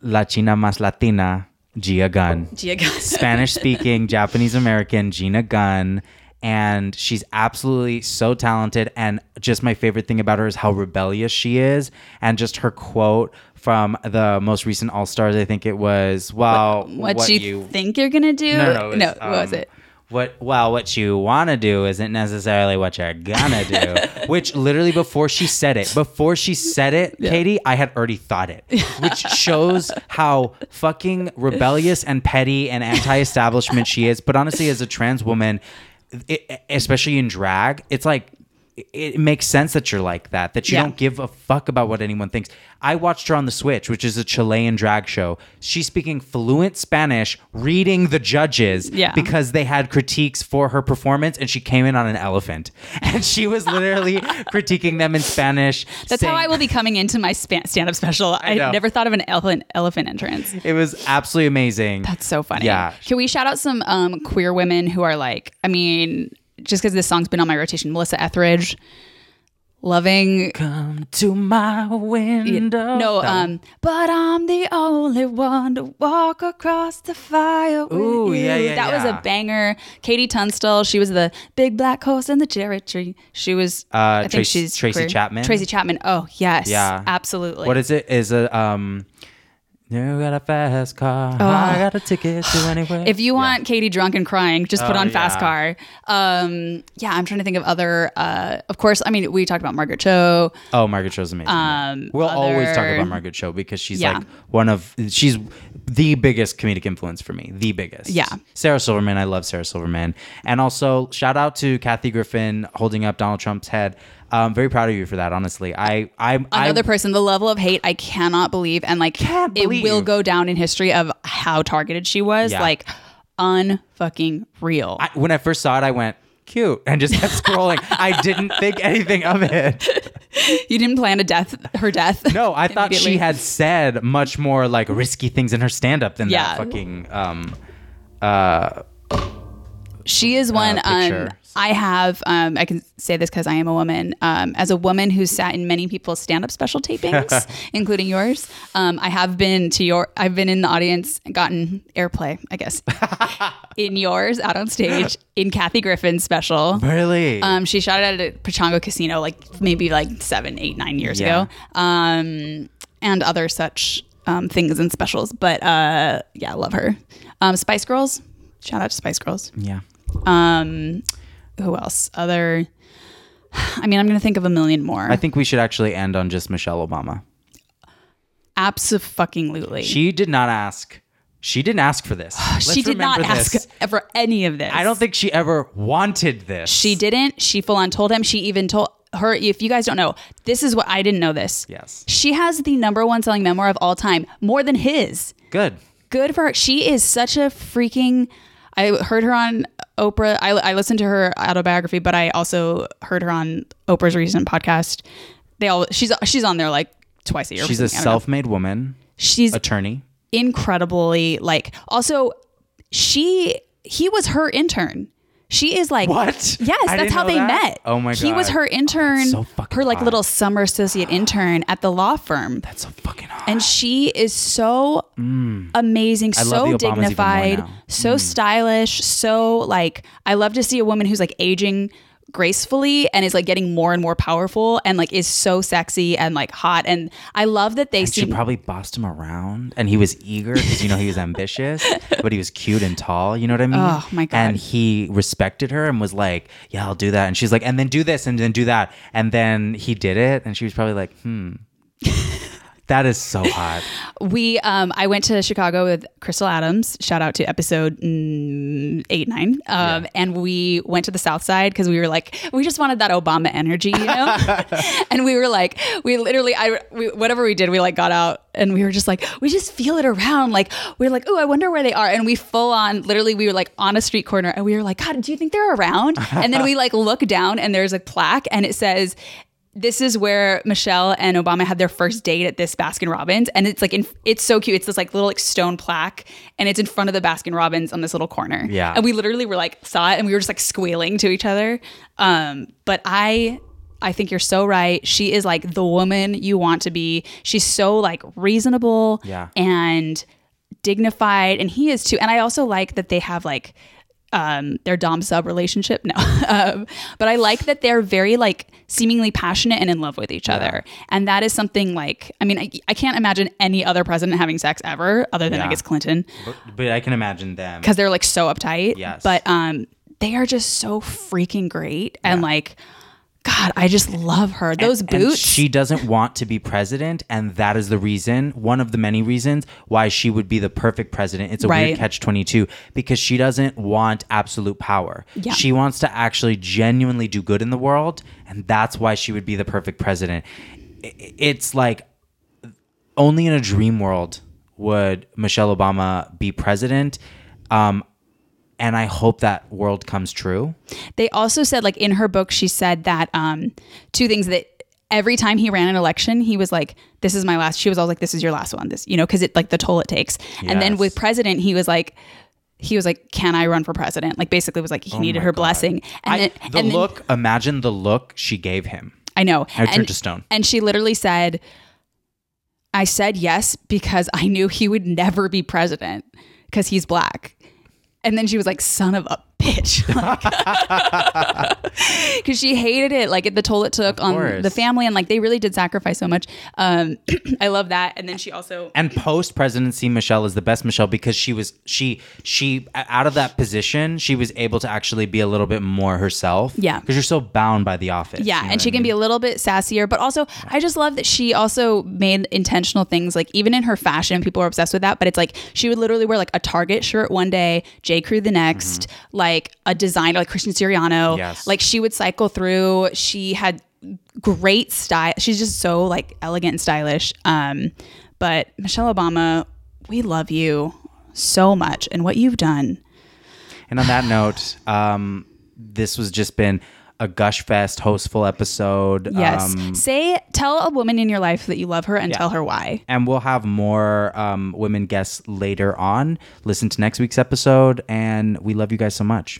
La China Mas Latina, Gia Gunn. Gia Gunn. Spanish speaking Japanese American Gina Gunn. And she's absolutely so talented. And just my favorite thing about her is how rebellious she is. And just her quote from the most recent All Stars, I think it was, well, what, you, you think you're gonna do? No, no, was, what was um, it? What well what you want to do isn't necessarily what you're gonna do. Which literally before she said it before she said it katy i had already thought it. Which shows how fucking rebellious and petty and anti-establishment she is. But honestly as a trans woman it, especially in drag it's like it makes sense that you're like that that you Yeah. don't give a fuck about what anyone thinks i watched her on the switch which is a chilean drag show she's speaking fluent spanish reading the judges Yeah. because they had critiques for her performance and she came in on an elephant and she was literally critiquing them in spanish That's how I will be coming into my span- stand-up special. I, know. never thought of an elephant elephant entrance. it was absolutely amazing That's so funny. Yeah. Can we shout out some um, queer women who are like, I mean, just because this song's been on my rotation, Melissa Etheridge, loving. come to my window No, um, but I'm the only one to walk across the fire. With Ooh, you. yeah, yeah, That was a banger. KT Tunstall, she was the big black horse in the cherry tree. She was, Uh, I think she's Tracy queer. Chapman? Tracy Chapman. Oh yes, Yeah. absolutely. what is it is a um you got a fast car i got a ticket to anywhere If you want Katy drunk and crying, just put Oh, on Fast yeah. Car. Um, yeah, I'm trying to think of other. Uh, of course, I mean we talked about Margaret Cho. Oh, Margaret Cho's amazing. Um, we'll always talk about Margaret Cho because she's Yeah. like one of she's the biggest comedic influence for me, the biggest. Yeah. Sarah Silverman, I love Sarah Silverman, and also shout out to Kathy Griffin holding up Donald Trump's head. I'm very proud of you for that. Honestly, I I Another I, person, the level of hate I cannot believe, and like it will go down in history of how targeted she was. Yeah. Like unfucking real. I when I first saw it, I went cute and just kept scrolling. I didn't think anything of it. you didn't plan a death, her death. No, I thought she had said much more like risky things in her stand up than Yeah. that fucking um uh She is one. um, picture. I have. Um, I can say this because I am a woman. Um, as a woman who's sat in many people's stand-up special tapings, including yours, um, I have been to your. I've been in the audience and gotten airplay. I guess in yours, out on stage, in Kathy Griffin's special. really Um, she shot it at a Pechanga Casino like maybe like seven, eight, nine years Yeah. ago, um, and other such um, things and specials. But uh, yeah, I love her. Um, Spice Girls. Shout out to Spice Girls. yeah. Um, who else? Other. I mean, I'm going to think of a million more. I think we should actually end on just Michelle Obama. Absolutely. She did not ask. She didn't ask for this. she did not ask this. for any of this. I don't think she ever wanted this. she didn't. She full on told him. She even told her. If you guys don't know, this is what I didn't know. This. Yes. She has the number one selling memoir of all time, more than his. Good. Good for her. She is such a freaking. I heard her on Oprah. I, I listened to her autobiography, but I also heard her on Oprah's recent podcast. They all she's she's on there like twice a year. She's a something. I know. self-made woman, She's attorney. incredibly like. Also, she he was her intern. She is like What? Yes, I that's how they that. met. Oh my god, He was her intern, so her like hot. little summer associate intern at the law firm. That's so fucking hot. and she is so amazing, Mm. I so the Obamas even more dignified, now. Mm. so stylish, so like I love to see a woman who's like aging gracefully and is like getting more and more powerful and like is so sexy and like hot. And I love that they she seem probably bossed him around and he was eager because you know he was ambitious but he was cute and tall you know what i mean? Oh, my God. and he respected her and was like yeah i'll do that. And she's like and then do this and then do that. And then he did it and she was probably like hmm that is so hot we um I went to Chicago with Crystal Adams. Shout out to episode mm, eight nine. Um, and we went to the South Side because we were like we just wanted that Obama energy, you know. and we were like we literally I we, whatever we did we like got out and we were just like we just feel it around like we are like oh I wonder where they are and we full on literally we were like on a street corner and we were like God do you think they're around? and then we like look down and there's a plaque and it says this is where Michelle and Obama had their first date at this Baskin Robbins, and it's like in, it's so cute. It's this like little like stone plaque, and it's in front of the Baskin Robbins on this little corner. Yeah. and we literally were like saw it, and we were just like squealing to each other. Um, but I. I think you're so right. She is like the woman you want to be. She's so like reasonable Yeah. and dignified, and he is too. And I also like that they have like um their dom sub relationship. No. Um, but i like that they're very like seemingly passionate and in love with each other. And that is something like i mean I, I can't imagine any other president having sex ever other than i guess clinton. But, but i can imagine them. Because they're like so uptight. Yes. but um they are just so freaking great. And like, God, I just love her. Those And boots. she doesn't want to be president, and that is the reason, one of the many reasons why she would be the perfect president. It's a Right. weird catch twenty two because she doesn't want absolute power. Yeah. She wants to actually genuinely do good in the world, and that's why she would be the perfect president. It's like only in a dream world would Michelle Obama be president. Um, and I hope that world comes true. they also said, like in her book, she said that um, two things that every time he ran an election, he was like, "This is my last." She was always like, "This is your last one." This, you know, because it like the toll it takes. And then with president, he was like. He was like, "Can I run for president?" Like basically, was like he needed Oh my her God. blessing. And I, then the and then- look, imagine the look she gave him. I know. I turned and, to stone. And she literally said, I said yes because I knew he would never be president because he's black. And then she was like, son of a bitch. Because she hated it, like the toll it took on the family. And like they really did sacrifice so much. Um, I love that. And then she also. And post presidency, Michelle is the best Michelle because she was she she out of that position, she was able to actually be a little bit more herself. Yeah. because you're so bound by the office. Yeah, you know and she I can be a little bit sassier, but also I just love that she also made intentional things like even in her fashion, people are obsessed with that. But it's like she would literally wear like a Target shirt one day, J Crew the next, like a designer like Christian Siriano. Yes. Like she would cycle through. She had great style. She's just so like elegant and stylish. Um, but Michelle Obama, we love you so much and what you've done. And on that note, um, this was just been a gush fest hostful episode. Yes. Um, Say tell a woman in your life that you love her and Yeah. tell her why. and we'll have more um, women guests later on. Listen to next week's episode, and we love you guys so much.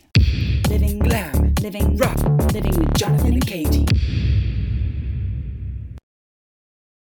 Living glam, living rock, living with Jonathan and Katy.